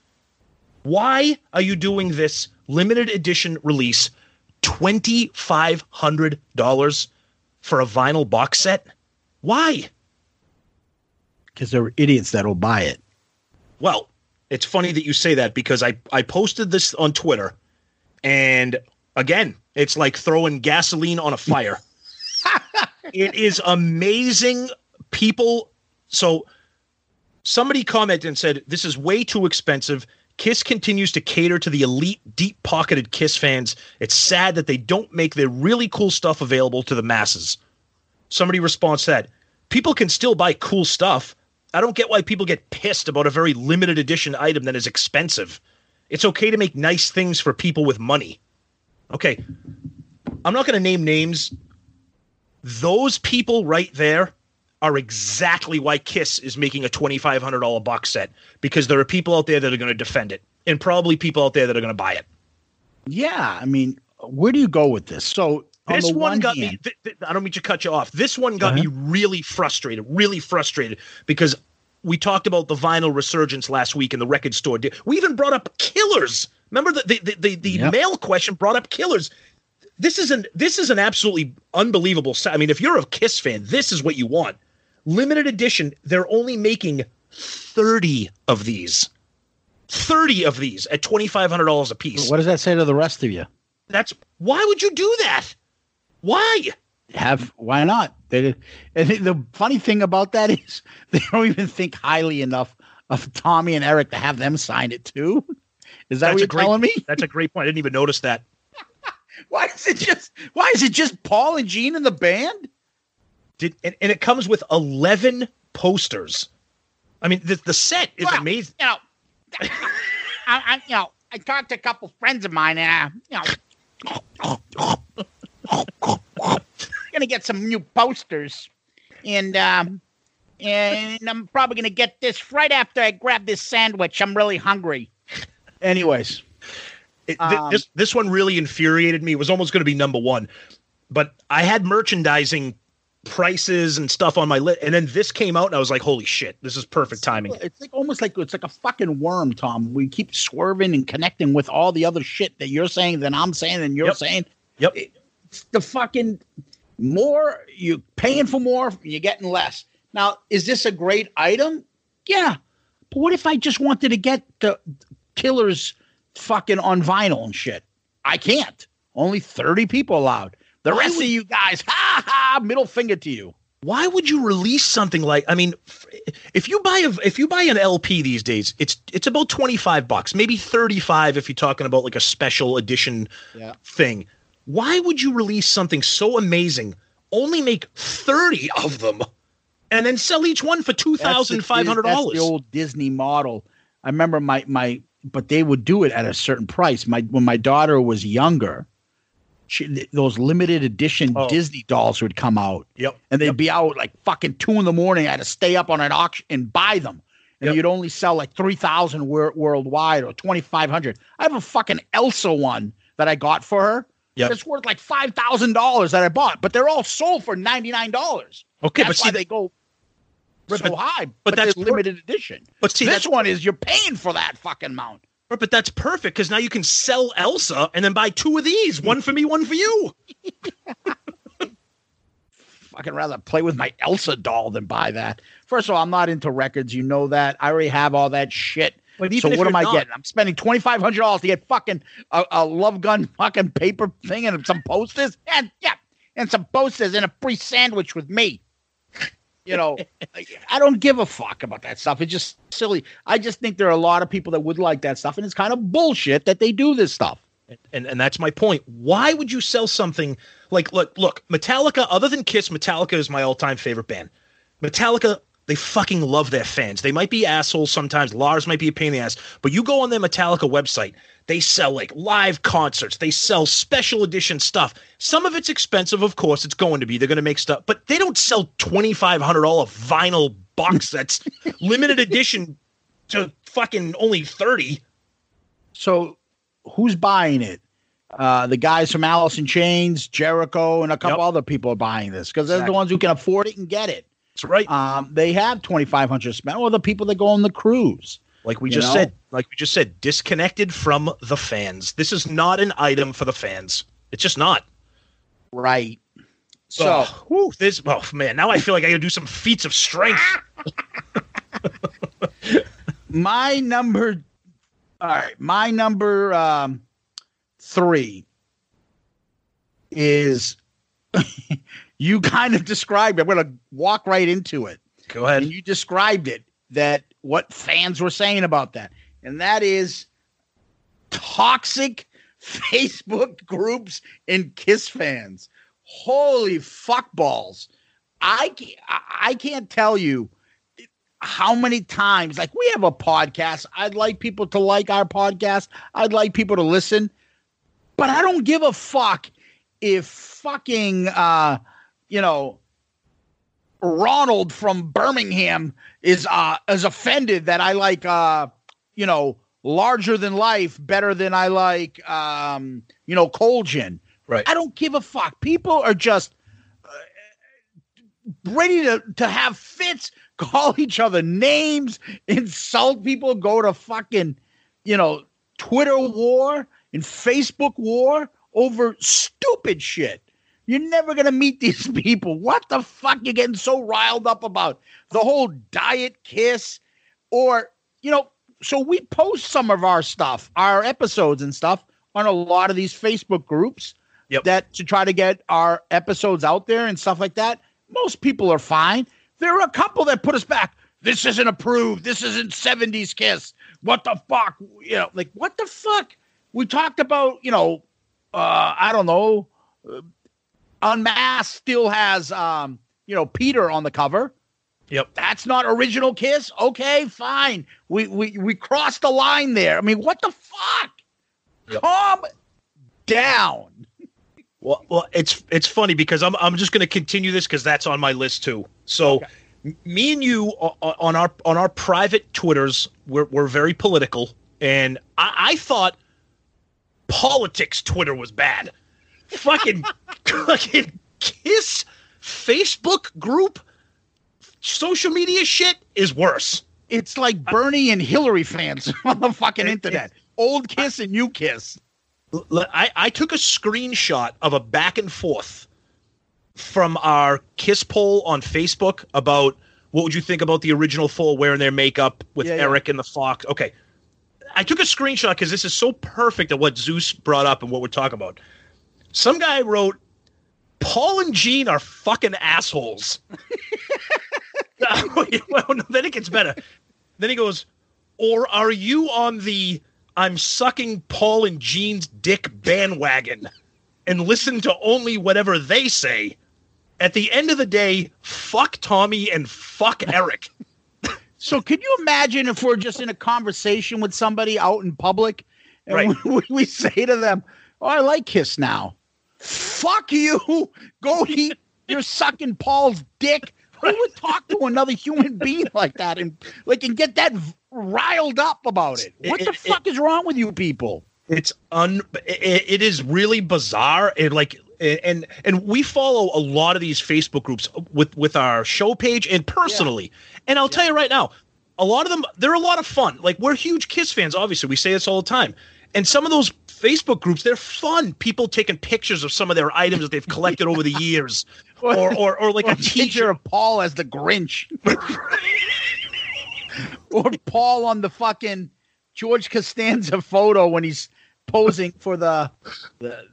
Why are you doing this limited edition release $2,500 for a vinyl box set? Why? Because there are idiots that'll buy it. Well, it's funny that you say that because I, I posted this on Twitter and again, it's like throwing gasoline on a fire. it is amazing. People so somebody commented and said, This is way too expensive. Kiss continues to cater to the elite, deep pocketed Kiss fans. It's sad that they don't make their really cool stuff available to the masses. Somebody responds to that. People can still buy cool stuff. I don't get why people get pissed about a very limited edition item that is expensive. It's okay to make nice things for people with money. Okay. I'm not going to name names. Those people right there are exactly why Kiss is making a $2,500 box set because there are people out there that are going to defend it and probably people out there that are going to buy it. Yeah. I mean, where do you go with this? So, this on one, one got hand, me. Th- th- I don't mean to cut you off. This one got Uh-huh. me really frustrated, really frustrated because we talked about the vinyl resurgence last week in the record store. We even brought up Killers. Remember the the the, the, Yep. mail question brought up Killers. This is an this is an absolutely unbelievable. set. I mean, if you're a Kiss fan, this is what you want. Limited edition. They're only making thirty of these. Thirty of these at twenty five hundred dollars a piece. what does that say to the rest of you? That's why would you do that? Why? have why not? They, and the funny thing about that is they don't even think highly enough of Tommy and Eric to have them sign it too. Is that That's what you're great, telling me? That's a great point. I didn't even notice that. Why is it just why is it just Paul and Gene in the band? Did and, and it comes with eleven posters. I mean, the, the set is Well, amazing. You know, I, I you know I talked to a couple friends of mine and uh, you know gonna get some new posters and um and I'm probably gonna get this right after I grab this sandwich. I'm really hungry. Anyways, It, th- Um, this this one really infuriated me. It was almost going to be number one, but I had merchandising prices and stuff on my list, and then this came out, and I was like, "Holy shit! This is perfect timing." It's like almost like it's like a fucking worm, Tom. We keep swerving and connecting with all the other shit that you're saying, that I'm saying, and you're Yep. saying. Yep. It's the fucking more you're paying for more, you're getting less. Now, is this a great item? Yeah. But what if I just wanted to get the killers fucking on vinyl and shit? I can't. Only 30 people allowed. The rest would- of you guys, ha ha, middle finger to you. Why would you release something like? I mean, if you buy a if you buy an LP these days, it's it's about twenty five bucks, maybe thirty five if you're talking about like a special edition Yeah. thing. Why would you release something so amazing? Only make thirty of them, and then sell each one for two That's the- thousand five hundred That's dollars. the old Disney model. I remember my my, but they would do it at a certain price. My when my daughter was younger, she, those limited edition Oh. Disney dolls would come out, Yep. and they'd be out like fucking two in the morning. I had to stay up on an auction and buy them. And Yep. you'd only sell like three thousand wor- worldwide or twenty five hundred. I have a fucking Elsa one that I got for her. Yep. It's worth like five thousand dollars that I bought, but they're all sold for ninety nine dollars. Okay, That's but why see, they go Right, so but- high. but But, that's that's per- limited edition. But see, this one is you're paying for that fucking amount. Right, but that's perfect because now you can sell Elsa and then buy two of these, one for me, one for you. Fucking rather play with my Elsa doll than buy that. First of all, I'm not into records. You know that. I already have all that shit. But so even if what am you're I getting? I'm spending twenty five hundred dollars to get fucking a, a love gun fucking paper thing and some posters and yeah, and some posters and a free sandwich with me. You know, I don't give a fuck about that stuff. It's just silly. I just think there are a lot of people that would like that stuff, and it's kind of bullshit that they do this stuff. And and that's my point. Why would you sell something like look look Metallica? Other than Kiss, Metallica is my all time favorite band. Metallica, they fucking love their fans. They might be assholes sometimes. Lars might be a pain in the ass, but you go on their Metallica website, they sell like live concerts. They sell special edition stuff. Some of it's expensive, of course. It's going to be. They're going to make stuff, but they don't sell twenty five hundred dollar vinyl box sets, limited edition to fucking only thirty. So who's buying it? Uh, the guys from Alice in Chains, Jericho, and a couple Yep. other people are buying this because they're Exactly. the ones who can afford it and get it. That's right. Um, they have twenty five hundred spent, or the people that go on the cruise. Like we just know? said, like we just said, disconnected from the fans. This is not an item for the fans. It's just not. Right. So oh, whew, this. Oh man, now I feel like I got to do some feats of strength. my number all right my number um three is you kind of described it. I'm gonna walk right into it. Go ahead. and you described it that what fans were saying about that. And that is toxic facebook groups and kiss fans. Holy fuck balls. I- i can't tell you how many times like we have a podcast. I'd like people to like our podcast. I'd like people to listen. But i don't give a fuck if fucking uh you know ronald from birmingham is uh is offended that i like uh you know larger than life better than i like um you know Cold Gin Right. i don't give a fuck people are just ready to, to have fits, call each other names, insult people, go to fucking, you know, Twitter war and Facebook war over stupid shit. You're never gonna meet these people. What the fuck you getting so riled up about? The whole diet kiss, or you know, so we post some of our stuff, our episodes and stuff on a lot of these Facebook groups. Yep. that to try to get our episodes out there and stuff like that. Most people are fine. There are a couple that put us back. This isn't approved. This isn't 70s kiss. What the fuck? You know, like what the fuck? We talked about, you know, uh, I don't know. Uh, Unmasked still has um, you know, Peter on the cover. Yep. That's not original Kiss. Okay, fine. We we we crossed the line there. I mean, what the fuck? Calm down. Well, well, it's it's funny because I'm I'm just going to continue this because that's on my list too. So, m- me and you o- o- on our on our private Twitters, we're we're very political, and I, I thought politics Twitter was bad. Fucking fucking Kiss Facebook group, social media shit is worse. It's like Bernie and Hillary fans on the fucking internet. Old Kiss and new Kiss. I, I took a screenshot of a back and forth from our Kiss poll on Facebook about what would you think about the original four wearing their makeup with Yeah, yeah. Eric and the Fox. Okay. I took a screenshot because this is so perfect at what Zeus brought up and what we're talking about. Some guy wrote, Paul and Gene are fucking assholes. Oh, well, no, then it gets better. Then he goes, or are you on the I'm sucking Paul and Gene's dick bandwagon and listen to only whatever they say? At the end of the day, fuck Tommy and fuck Eric. So, can you imagine if we're just in a conversation with somebody out in public and Right. we, we say to them, Oh, I like Kiss now. Fuck you. Go eat. You're sucking Paul's dick. Who would talk to another human being like that and like and get that riled up about it? What It- the it- fuck is wrong with you people? It's un. It, it is really bizarre. It like and and we follow a lot of these Facebook groups with with our show page and personally. And I'll tell you right now, a lot of them they're a lot of fun. Like we're huge Kiss fans. Obviously, we say this all the time. And some of those Facebook groups, they're fun. People taking pictures of some of their items that they've collected over the years, or or, or like Or a teacher. of Paul as the Grinch. or Paul on the fucking George Costanza photo when he's posing for the the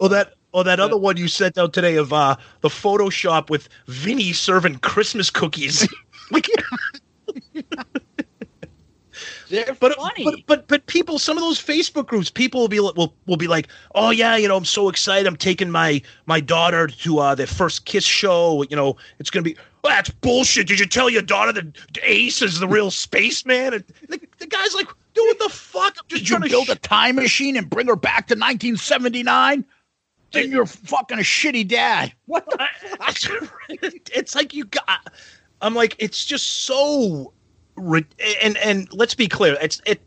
Or that or that other one you sent out today of uh the Photoshop with Vinnie serving Christmas cookies. They're but, funny. but but but people, some of those Facebook groups, people will be li- will will be like, oh yeah, you know, I'm so excited, I'm taking my my daughter to uh their first Kiss show. You know, it's gonna be. Oh, that's bullshit. Did you tell your daughter that Ace is the real spaceman? And the, the guy's like, dude, what the fuck? I'm just Did you to build sh- a time machine and bring her back to 1979? Then you're fucking a shitty dad. What the it's like you got i'm like it's just so ri- and and let's be clear it's it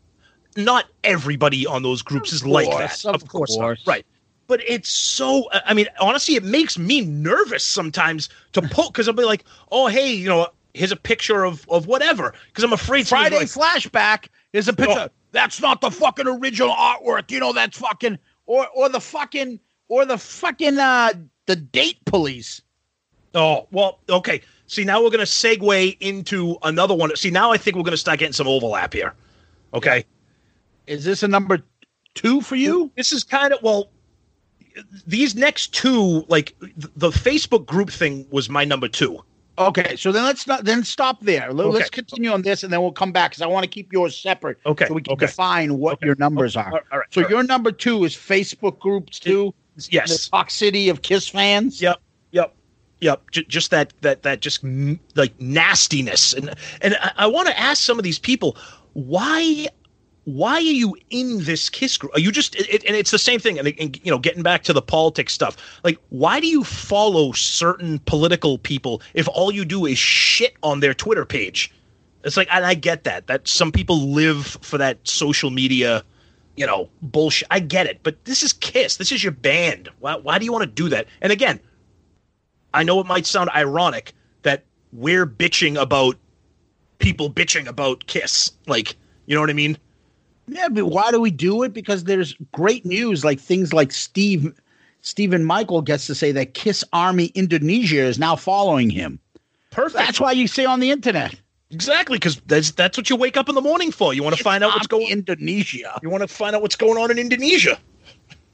not everybody on those groups is like that of course not. course. right but it's so i mean honestly it makes me nervous sometimes to pull because i'll be like oh hey you know here's a picture of of whatever because i'm afraid Friday like, flashback is a picture. Oh. That's not the fucking original artwork. You know that's fucking or or the fucking or the fucking uh the date police. Oh, well, okay. See, now we're going to segue into another one. See, now I think we're going to start getting some overlap here. Okay. Is this a number two for you? This is kind of, well, these next two, like the Facebook group thing was my number two. Okay, so then let's not then stop there. Let- Let's Okay. continue on this, and then we'll come back because I want to keep yours separate. Okay, so we can okay. define what your numbers are. All right, so all right. your number two is Facebook groups too. Yes. the toxicity of Kiss fans. Yep. Yep. J- just that, that, that just mm, like nastiness. And, and I, I want to ask some of these people, why, why are you in this kiss group? Are you just, it- and it's the same thing. And, and, you know, getting back to the politics stuff, like, why do you follow certain political people if all you do is shit on their Twitter page? It's like, and I get that, that some people live for that social media, you know, bullshit. I get it, but this is Kiss. This is your band. Why, why do you want to do that? And again, I know it might sound ironic that we're bitching about people bitching about Kiss. Like, you know what I mean? Yeah, but why do we do it? Because there's great news, like things like Steve Stephen Michael gets to say that Kiss Army Indonesia is now following him. Perfect. That's why you see on the internet. Exactly, because that's that's what you wake up in the morning for. You want to find out what's going. Indonesia. You want to find out what's going on in Indonesia.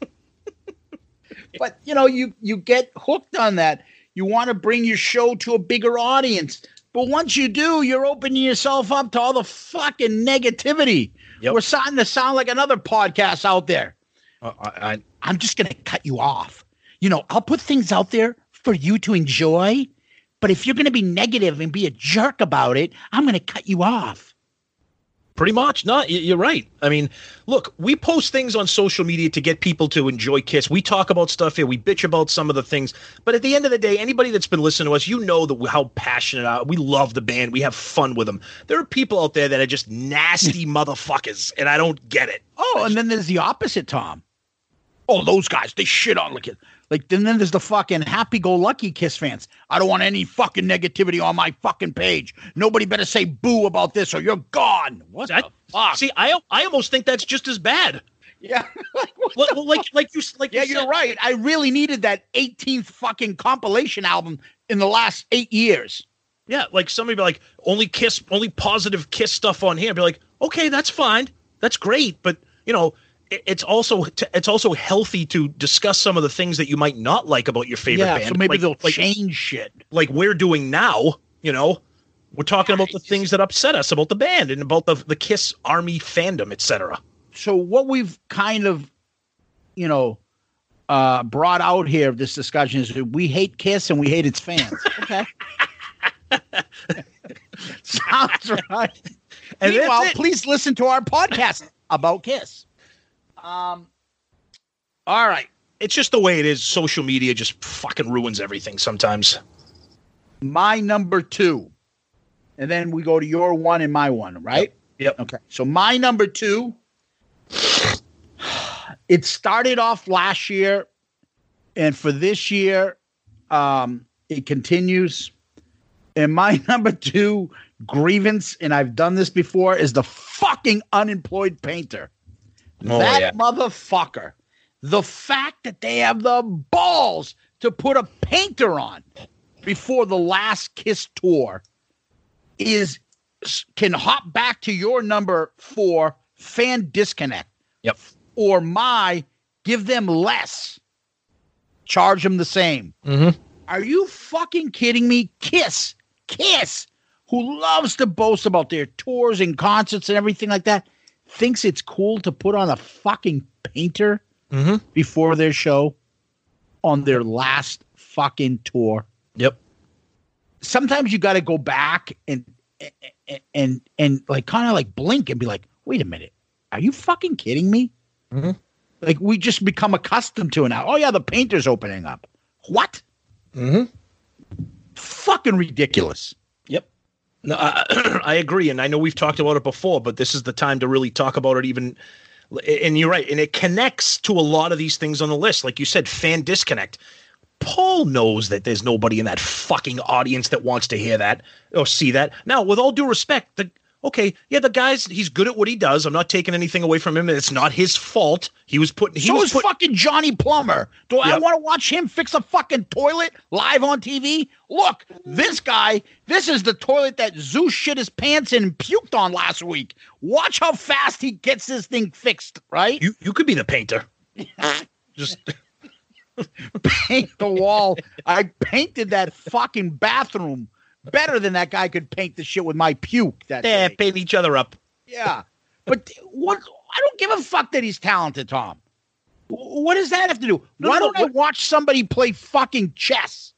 but you know, you you get hooked on that. You want to bring your show to a bigger audience. But once you do, you're opening yourself up to all the fucking negativity. We're starting to sound like another podcast out there. Uh, I, I, I'm just going to cut you off. You know, I'll put things out there for you to enjoy. But if you're going to be negative and be a jerk about it, I'm going to cut you off. Pretty much. No, you're right. I mean, look, we post things on social media to get people to enjoy Kiss. We talk about stuff here. We bitch about some of the things. But at the end of the day, anybody that's been listening to us, you know that how passionate we love the band. We have fun with them. There are people out there that are just nasty motherfuckers, and I don't get it. Oh, and then there's the opposite, Tom. Oh, those guys, they shit on kid. Like, then, then there's the fucking happy go lucky Kiss fans. I don't want any fucking negativity on my fucking page. Nobody better say boo about this or you're gone. What I, the fuck? See, I I almost think that's just as bad. Yeah. like, like like you like yeah, you you're said. right. I really needed that 18th fucking compilation album in the last eight years. Yeah, like somebody be like, only kiss, only positive kiss stuff on here. Be like, okay, that's fine, that's great, but you know, it's also it's also healthy to discuss some of the things that you might not like about your favorite Yeah, band. so maybe like, they'll like, change shit. like we're doing now. You know, we're talking about the things that upset us about the band and about the the Kiss Army fandom, etc. so what we've kind of you know uh brought out here of this discussion is that we hate kiss and we hate its fans okay sounds right And that's meanwhile it. please listen to our podcast about kiss um all right It's just the way it is. Social media just fucking ruins everything sometimes. my number two and then we go to your one and my one right Yep. Okay. So my number two, it started off last year, and for this year, um, it continues. And my number two grievance, and I've done this before, is the fucking unemployed painter. Oh, that yeah. motherfucker. The fact that they have the balls to put a painter on before the last Kiss tour is can hop back to your number four fan disconnect. Yep. Or my give them less, charge them the same. Mm-hmm. Are you fucking kidding me? Kiss, Kiss, who loves to boast about their tours and concerts and everything like that, thinks it's cool to put on a fucking painter Mm-hmm. before their show on their last fucking tour. Yep. Sometimes you got to go back and and and, and like kind of like blink and be like, wait a minute, are you fucking kidding me? Mhm. Like we just become accustomed to it now. Oh yeah, the painter's opening up. What? Mm-hmm. Fucking ridiculous. No, I, I agree, and I know we've talked about it before, but this is the time to really talk about it. Even, and you're right, and it connects to a lot of these things on the list, like you said, fan disconnect. Paul knows that there's nobody in that fucking audience that wants to hear that or see that. Now, with all due respect, the okay, yeah, the guy's he's good at what he does. I'm not taking anything away from him. It's not his fault. He was putting. He so was put, fucking Johnny Plumber. Do I want to watch him fix a fucking toilet live on TV? Look, this guy, this is the toilet that Zeus shit his pants in and puked on last week. Watch how fast he gets this thing fixed, right? you you could be the painter. Just paint the wall. I painted that fucking bathroom better than that guy could paint the shit with my puke. That yeah, day. paint each other up. yeah. But what? I don't give a fuck that he's talented, Tom. What does that have to do? No, Why no, don't I watch somebody play fucking chess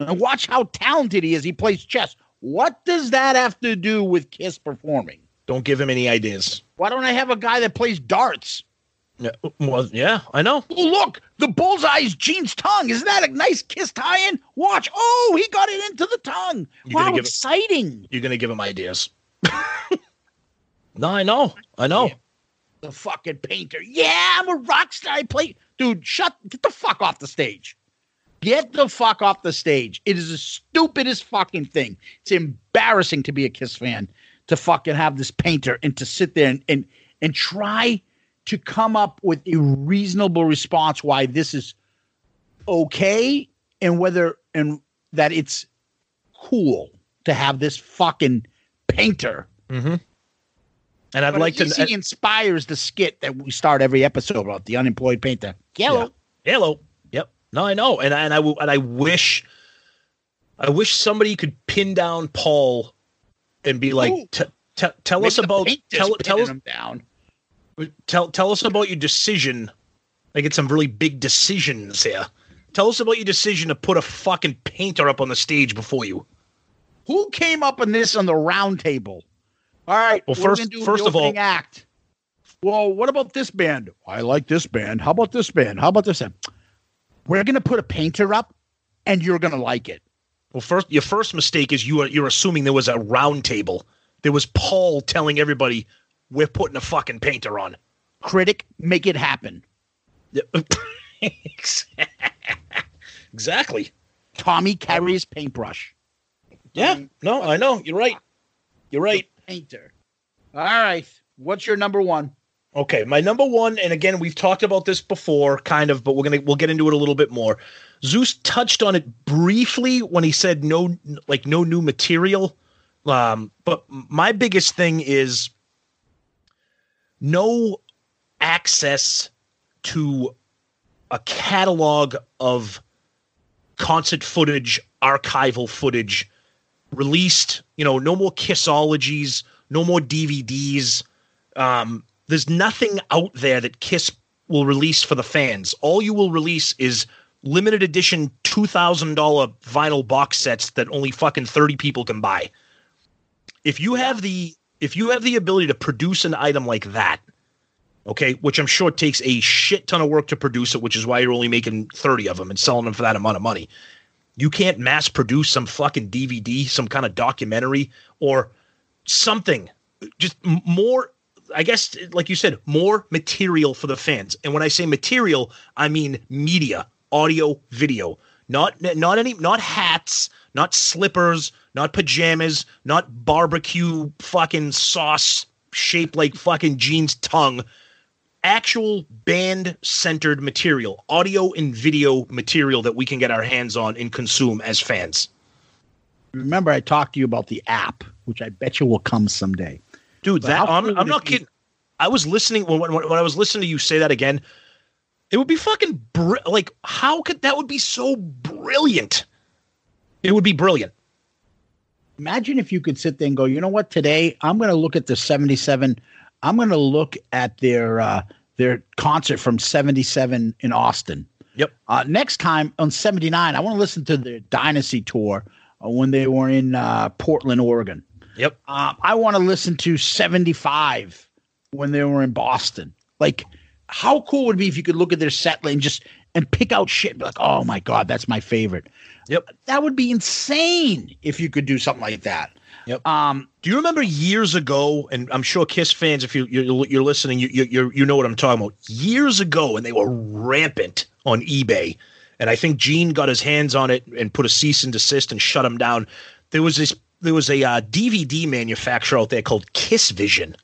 and watch how talented he is? He plays chess. What does that have to do with Kiss performing? Don't give him any ideas. Why don't I have a guy that plays darts? Yeah, well, yeah, I know. Oh, look, the bullseye is Gene's tongue. Isn't that a nice kiss tie-in? Watch. Oh, he got it into the tongue. You gonna wow, give exciting. You're gonna give him ideas. no, I know, I know. The fucking painter. Yeah, I'm a rock star. I play. Dude, shut. Get the fuck off the stage. Get the fuck off the stage. It is the stupidest fucking thing. It's embarrassing to be a Kiss fan to fucking have this painter and to sit there and and, and try to come up with a reasonable response why this is okay and whether and that it's cool to have this fucking painter. Mm-hmm. And I'd But like to. he inspires the skit that we start every episode about the unemployed painter. Yellow. Yeah. Hello. Yep. No, I know, and I, and I and I wish, I wish somebody could pin down Paul, and be like, t- t- tell us about tell tell us down. Tell tell us about your decision. I get some really big decisions here. Tell us about your decision to put a fucking painter up on the stage before you. Who came up on this on the round table? All right. Well, what are we first- first of all- act. Well, what about this band? I like this band. How about this band? How about this band? We're gonna put a painter up, and you're gonna like it. Well, first, your first mistake is you are you're assuming there was a round table. There was Paul telling everybody we're putting a fucking painter on. Critic, make it happen. exactly. Tommy carries paintbrush. Yeah. No, I know. You're right. You're right. Painter. All right. What's your number one? Okay, my number one, and again, we've talked about this before, kind of, but we're gonna we'll get into it a little bit more. Zeus touched on it briefly when he said no, like no new material. Um, but my biggest thing is no access to a catalog of concert footage, archival footage released. You know, no more kissologies, no more DVDs. Um, there's nothing out there that Kiss will release for the fans. All you will release is limited edition two thousand dollar vinyl box sets that only fucking thirty people can buy. If you have the if you have the ability to produce an item like that, okay, which I'm sure takes a shit ton of work to produce it, which is why you're only making 30 of them and selling them for that amount of money. You can't mass produce some fucking DVD, some kind of documentary or something. Just more, I guess, like you said, more material for the fans. And when I say material, I mean media, audio, video. Not not any not hats, not slippers, not pajamas, not barbecue fucking sauce shaped like fucking Gene's tongue. Actual band centered material, audio and video material that we can get our hands on and consume as fans. Remember, I talked to you about the app, which I bet you will come someday. Dude, But that I'm, I'm not kidding. I was listening when, when when I was listening to you say that again. It would be fucking br- like how could that would be so brilliant? It would be brilliant. Imagine if you could sit there and go, you know what? Today I'm going to look at the '77. I'm going to look at their uh, their concert from '77 in Austin. Yep. Uh, next time on '79, I want to listen to their Dynasty tour uh, when they were in uh, Portland, Oregon. Yep. Um, I want to listen to '75 when they were in Boston. Like, how cool would it be if you could look at their set and just and pick out shit? and Be like, oh my god, that's my favorite. Yep. That would be insane if you could do something like that. Yep. Um, Do you remember years ago? And I'm sure Kiss fans, if you you're, you're listening, you you you know what I'm talking about. Years ago, and they were rampant on eBay, and I think Gene got his hands on it and put a cease and desist and shut them down. There was this. There was a uh, DVD manufacturer out there called Kiss Vision,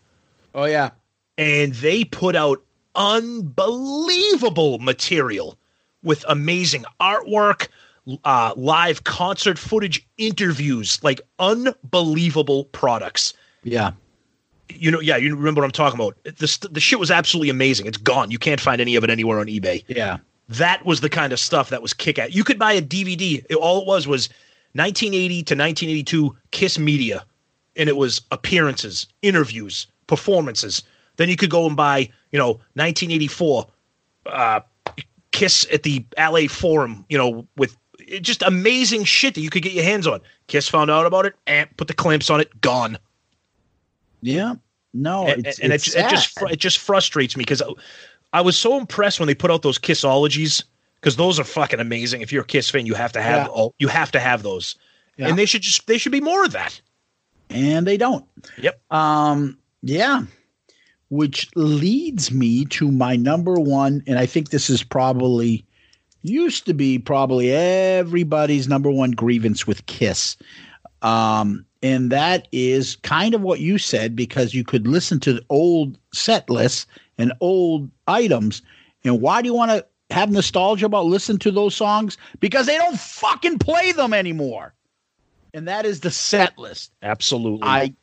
Oh yeah. and they put out unbelievable material with amazing artwork, uh, live concert footage, interviews, like unbelievable products Yeah. you know, yeah, you remember what I'm talking about. This the shit was absolutely amazing. It's gone. You can't find any of it anywhere on eBay. Yeah. That was the kind of stuff that was kick at. You could buy a DVD. It- all it was was 1980 to 1982 Kiss Media, and it was appearances, interviews, performances. Then you could go and buy, you know, 1984 uh, Kiss at the LA Forum, you know, with just amazing shit that you could get your hands on. Kiss found out about it and put the clamps on it, gone Yeah. No, and, it's, and it's it, it just it just frustrates me because I was so impressed when they put out those Kissologies because those are fucking amazing. If you're a Kiss fan, you have to have Yeah. all you have to have those, Yeah. and they should just they should be more of that. and they don't. Yep. Um, yeah. Which leads me to my number one, and I think this is probably used to be probably everybody's number one grievance with Kiss. Um, and that is kind of what you said because you could listen to the old set lists and old items. And why do you want to have nostalgia about listening to those songs? Because they don't fucking play them anymore. And that is the set list. Absolutely. I,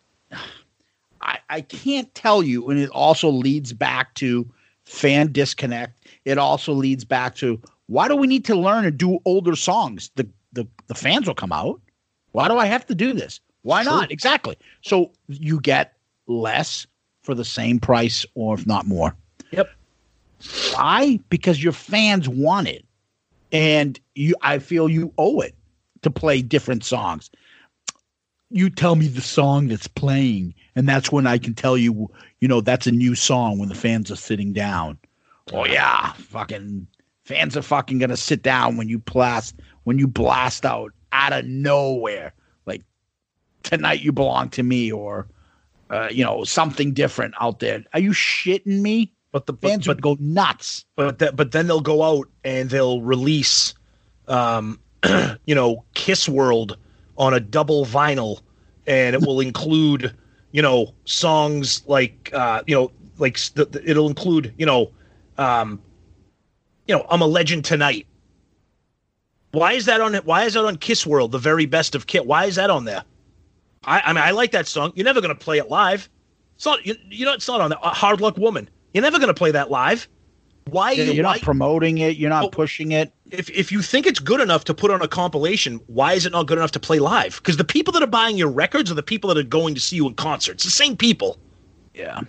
I I can't tell you, and it also leads back to fan disconnect. It also leads back to Why do we need to learn and do older songs? The the the fans will come out. Why do I have to do this? Why True. not? Exactly. So you get less for the same price, or if not more. Yep. Why? Because your fans want it, and you. I feel you owe it to play different songs. You tell me the song that's playing, and that's when I can tell you. You know that's a new song when the fans are sitting down. Oh yeah, fucking fans are fucking gonna sit down when you blast when you blast out out of nowhere like tonight you belong to me or uh, you know something different out there. Are you shitting me? But the fans would go nuts. But that, but then they'll go out and they'll release, um, you know, Kiss World on a double vinyl, and it will include, you know, songs like, uh, you know, like s- the, the- it'll include, you know, um, you know, I'm a legend tonight. Why is that on? Why is that on Kiss World, the very best of Kit? Why is that on there? I, I mean, I like that song. You're never gonna play it live. It's not. You, you know, it's not on there. Hard Luck Woman. You're never gonna play that live. Why? You're why, not promoting it. You're not pushing it. If if you think it's good enough to put on a compilation, why is it not good enough to play live? Because the people that are buying your records are the people that are going to see you in concerts. The same people. Yeah.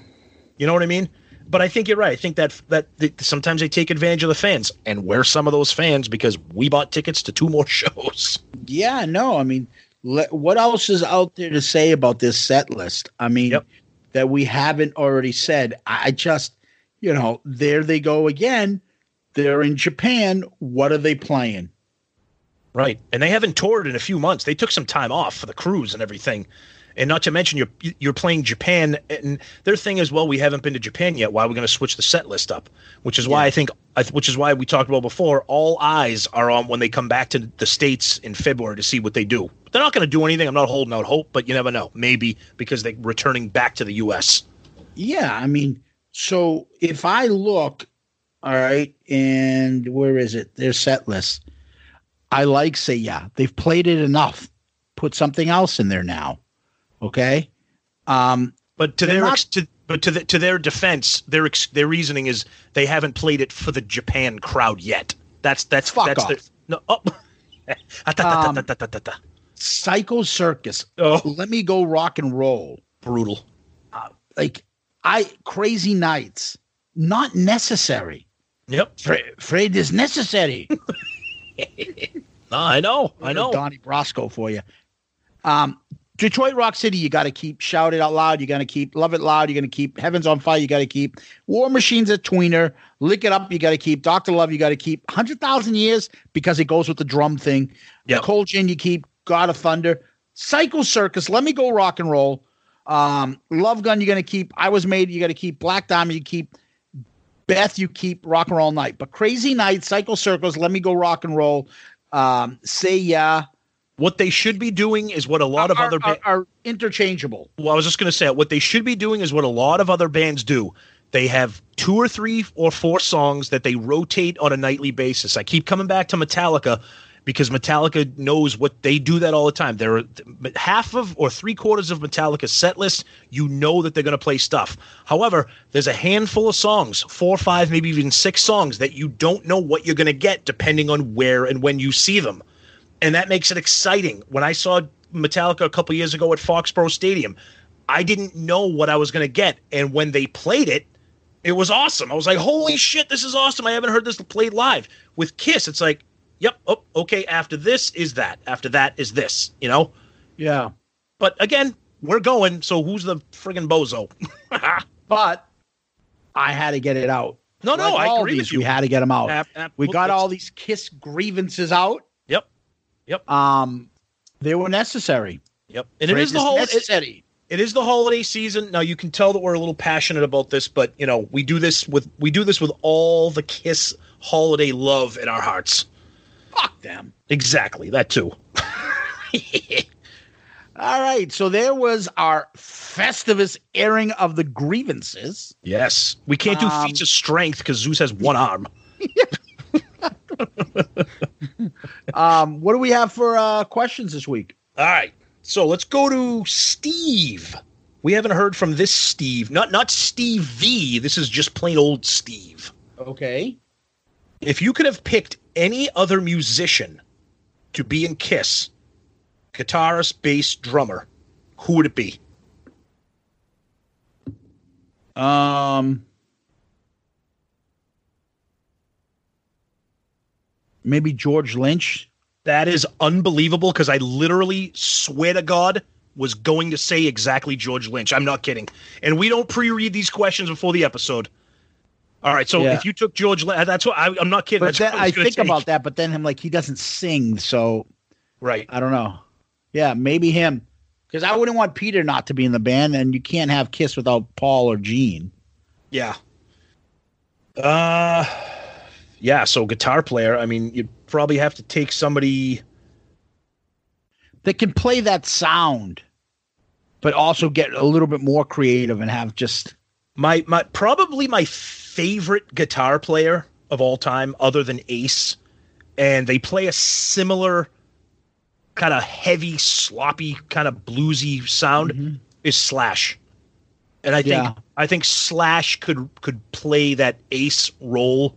You know what I mean? But I think you're right. I think that that, that sometimes they take advantage of the fans, and we're some of those fans because we bought tickets to two more shows. Yeah, no, I mean, le- what else is out there to say about this set list? I mean, that we haven't already said. I just, you know, there they go again. They're in Japan. What are they playing? Right. And they haven't toured in a few months. They took some time off for the cruise and everything. And not to mention you're you're playing Japan and their thing is well we haven't been to Japan yet. Why are we going to switch the set list up? Which is why I think which is why we talked about before all eyes are on when they come back to the states in February to see what they do. They're not going to do anything. I'm not holding out hope, but you never know. Maybe because they're returning back to the US. Yeah, I mean, so if I look, all right, and where is it? Their set list. I like say yeah. They've played it enough. Put something else in there now. Okay. Um, But to their not- ex- to, but to the, to their defense, their ex, their reasoning is they haven't played it for the Japan crowd yet. That's that's Fuck that's off. the no. Oh. Um. Psycho Circus. Oh. Let me go rock and roll. Brutal. Uh, like I crazy nights. Not necessary. Yep. Fra- Afraid is necessary. No, I know. I know. Donnie Brasco for you. Um, Detroit Rock City, you got to keep shout it out loud. You got to keep love it loud. You're going to keep heavens on fire. You got to keep War Machines at Tweener. Lick it up. You got to keep Doctor Love. You got to keep Hundred Thousand Years because it goes with the drum thing. Yep. Cold Gin. You keep God of Thunder. Psycho Circus. Let me go rock and roll. Um, Love Gun. You're going to keep. I was made. You got to keep Black Diamond. You keep Beth. You keep Rock and Roll Night. But Crazy Night, Psycho Circus, Let me go rock and roll. Um, say yeah. What they should be doing is what a lot of are, other are, are interchangeable. well, I was just going to say what they should be doing is what a lot of other bands do. They have two or three or four songs that they rotate on a nightly basis. I keep coming back to Metallica because Metallica knows what they do that all the time. They're half of or three quarters of Metallica's set list. You know that they're going to play stuff. However, there's a handful of songs, four, five, maybe even six songs that you don't know what you're going to get depending on where and when you see them and that makes it exciting. When I saw Metallica a couple years ago at Foxborough Stadium, I didn't know what I was going to get, and when they played it, it was awesome. I was like, "Holy shit, this is awesome! I haven't heard this played live." With Kiss, it's like, "Yep, oh, okay." After this is that. After that is this. You know. Yeah. But again, we're going. So who's the friggin' bozo? But I had to get it out. No, no, I agree these, with you. We had to get them out. We got all these kiss grievances out. Yep. Yep. Um, they were necessary. Yep. And it Phrase the is whole. necessary. it is the holiday season. Now you can tell that we're a little passionate about this, but you know we do this with we do this with all the Kiss holiday love in our hearts. Fuck them. Exactly that too. All right. So there was our Festivus airing of the grievances. Yes, we can't do Um, feats of strength because Zeus has one arm. Um, what do we have for uh, questions this week? All right, so let's go to Steve. We haven't heard from this Steve, not not Steve V. This is just plain old Steve. Okay. If you could have picked any other musician to be in Kiss, guitarist, bass, drummer, who would it be? Um, maybe George Lynch. That is unbelievable because I literally swear to God was going to say exactly George Lynch. I'm not kidding. And we don't pre-read these questions before the episode. All right, so Yeah. if you took George, that's what I, I'm not kidding. But That's then what I think take. about that, but then him like he doesn't sing, so Right. I don't know. Yeah, maybe him. Because I wouldn't want Peter not to be in the band, and you can't have Kiss without Paul or Gene. Yeah. Uh, yeah. So guitar player. I mean, you'd probably have to take somebody. That can play that sound, but also get a little bit more creative and have just My my probably my favorite guitar player of all time, other than Ace, and they play a similar kind of heavy, sloppy, kind of bluesy sound. Is Slash, and I think Yeah. I think Slash could could play that Ace role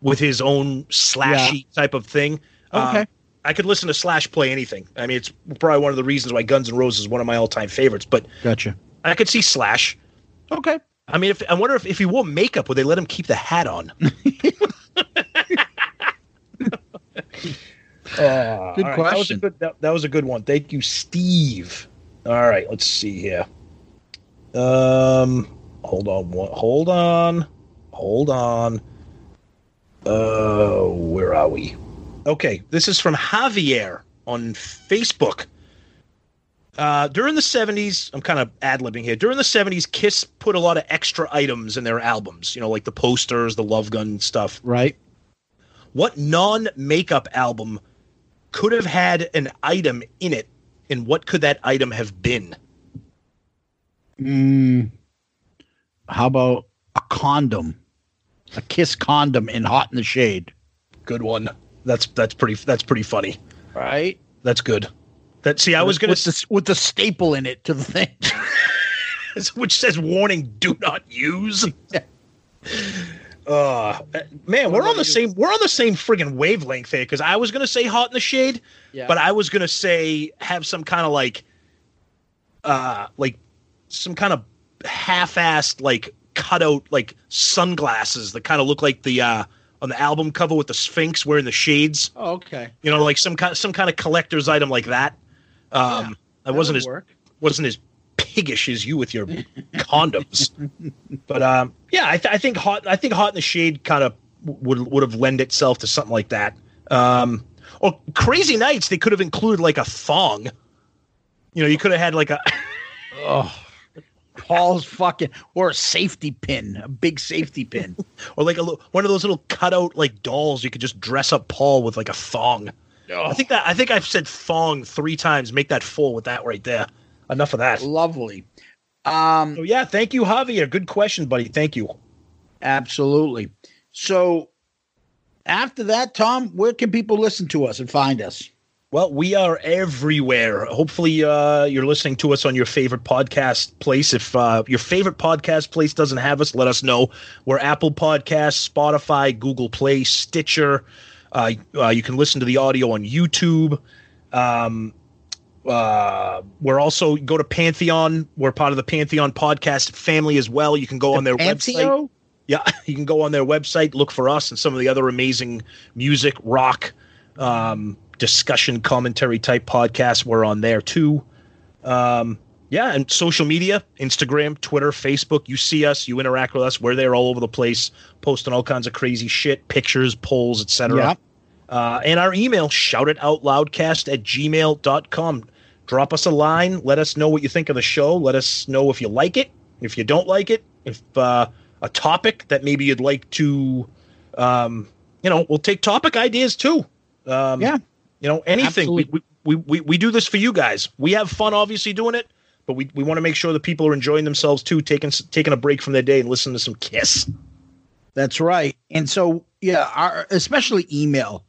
with his own slashy type of thing. Okay. Um, I could listen to Slash play anything. I mean, it's probably one of the reasons why Guns N' Roses is one of my all time favorites. But gotcha. I could see Slash. Okay. I mean, if I wonder if, if he wore makeup, would they let him keep the hat on? Uh, Good all right, That was, a question. good, that, that was a good one. Thank you, Steve. All right, let's see here. Um, hold on, one, hold on, hold on. Uh, where are we? Okay, this is from Javier on Facebook. Uh, during the 70s, I'm kind of ad libbing here. During the 70s, Kiss put a lot of extra items in their albums, you know, like the posters, the Love Gun stuff. Right. What non makeup album could have had an item in it, and what could that item have been? Mm, how about a condom? A kiss condom in Hot in the Shade. Good one. That's that's pretty that's pretty funny. Right? That's good. That see, I was gonna with the, with the staple in it to the thing. which says warning do not use uh man we're on the same we're on the same friggin wavelength here because i was gonna say hot in the shade Yeah. but i was gonna say have some kind of like uh like some kind of half-assed like cutout like sunglasses that kind of look like the uh on the album cover with the sphinx wearing the shades Oh, okay. you know like some kind some kind of collector's item like that um i wasn't as work. wasn't as piggish as you with your condoms. But um yeah I, th- I think hot i think hot in the shade kind of would would have lend itself to something like that. Um or crazy nights they could have included like a thong. You know you could have had like a Oh, Paul's fucking or a safety pin, a big safety pin. or like a one of those little cutout like dolls you could just dress up paul with like a thong i think that i think i've said thong three times make that full with that right there enough of that Lovely. Um, so yeah thank you javier good question buddy thank you absolutely. So after that, Tom, where can people listen to us and find us? Well, we are everywhere. Hopefully, uh, you're listening to us on your favorite podcast place. If uh, your favorite podcast place doesn't have us, let us know. We're Apple Podcasts, Spotify, Google Play, Stitcher. Uh, uh, you can listen to the audio on YouTube. Um, uh, we're also go to Pantheon. We're part of the Pantheon podcast family as well. You can go on their website. Yeah, you can go on their website, look for us and some of the other amazing music, rock, um, discussion, commentary type podcasts. We're on there too. Um, yeah, and social media, Instagram, Twitter, Facebook. You see us, you interact with us. We're there all over the place, posting all kinds of crazy shit, pictures, polls, etc. Yeah. Uh, and our email, shout it out loudcast at gmail.com. Drop us a line. Let us know what you think of the show. Let us know if you like it, if you don't like it, if uh, a topic that maybe you'd like to, um, you know, we'll take topic ideas too. Um, Yeah. You know, anything. We, we, we, we do this for you guys. We have fun, obviously, doing it, but we, we want to make sure that people are enjoying themselves too, taking, taking a break from their day and listening to some Kiss. That's right. And so, yeah, our, especially email.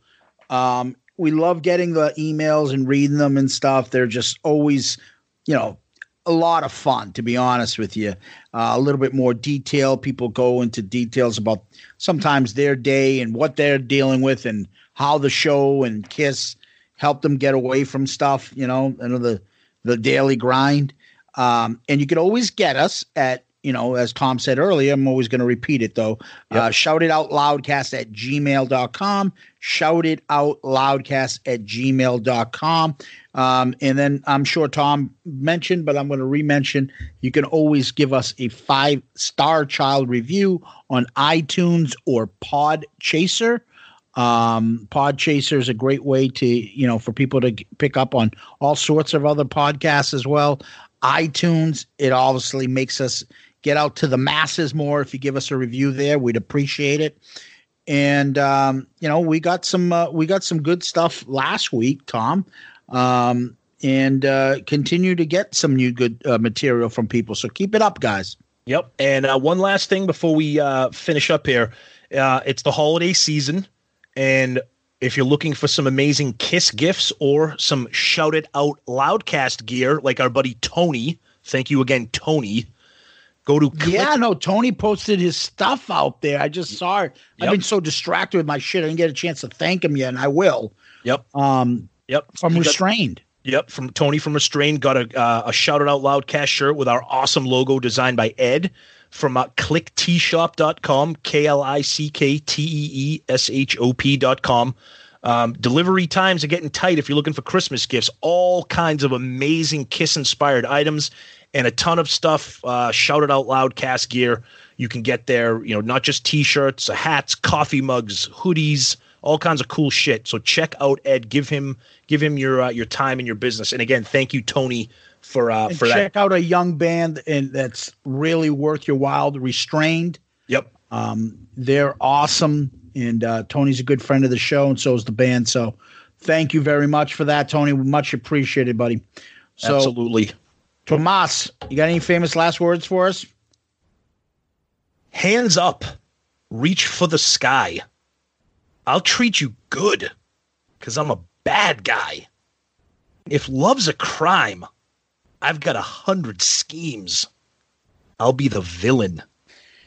Um, we love getting the emails and reading them and stuff. They're just always, you know, a lot of fun, to be honest with you. Uh, a little bit more detail. People go into details about sometimes their day and what they're dealing with and how the show and Kiss helped them get away from stuff, you know, and the the daily grind. Um, and you can always get us at, you know, as Tom said earlier, I'm always going to repeat it though. Uh, shout it out loudcast at gmail.com. Shout it out loudcast at gmail.com. Um, and then I'm sure Tom mentioned, but I'm going to re-mention. You can always give us a five star child review on iTunes or Pod Chaser. Um, Podchaser is a great way to you know for people to g- pick up on all sorts of other podcasts as well. iTunes, it obviously makes us get out to the masses more. If you give us a review there, we'd appreciate it. And um, you know, we got some uh, we got some good stuff last week, Tom, um, and uh, continue to get some new good uh, material from people. So keep it up, guys. Yep. And uh, one last thing before we uh, finish up here, uh, it's the holiday season, and if you're looking for some amazing Kiss gifts or some Shout It Out Loudcast gear, like our buddy Tony, thank you again, Tony. Go to Yeah, no, Tony posted his stuff out there. I just saw it. I've been so distracted with my shit. I didn't get a chance to thank him yet, and I will. Yep. Um, yep. From Restrained. Yep, from Tony from Restrained. Got a uh, a Shout It Out Loudcast shirt with our awesome logo designed by Ed from uh, klickteeshop.com, K L I C K T E E S H O P.com. Um, delivery times are getting tight if you're looking for Christmas gifts. All kinds of amazing Kiss inspired items and a ton of stuff. Uh, Shout It Out Loudcast gear. You can get there, you know, not just t shirts, hats, coffee mugs, hoodies, all kinds of cool shit. So check out Ed. Give him give him your uh, your time and your business. And again, thank you, Tony, for uh, And for check that. out a young band and that's really worth your while. Restrained. Yep. Um, they're awesome, and uh, Tony's a good friend of the show, and so is the band. So, thank you very much for that, Tony. Much appreciated, buddy. So, Absolutely. Tomas, you got any famous last words for us? Hands up, reach for the sky. I'll treat you good because I'm a bad guy. If love's a crime, I've got a hundred schemes. I'll be the villain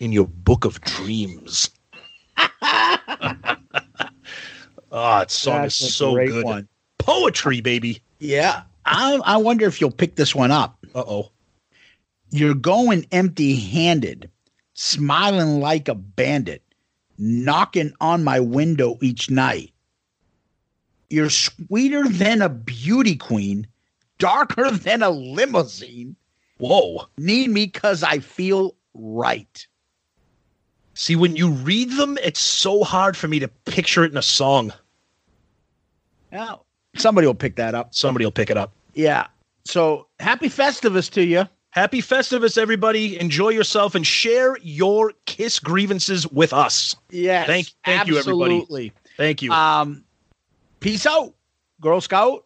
in your book of dreams. oh, that song That's is so good. one. Poetry, baby. Yeah, I I wonder if you'll pick this one up. Uh oh. You're going empty-handed, smiling like a bandit, knocking on my window each night. You're sweeter than a beauty queen, darker than a limousine. Whoa. Need me cause I feel right. See, when you read them, it's so hard for me to picture it in a song. Yeah, somebody will pick that up. Somebody will pick it up. Yeah. So happy Festivus to you. Happy Festivus, everybody. Enjoy yourself and share your Kiss grievances with us. Yes. Thank, thank you, everybody. Thank you. Um, peace out, Girl Scout.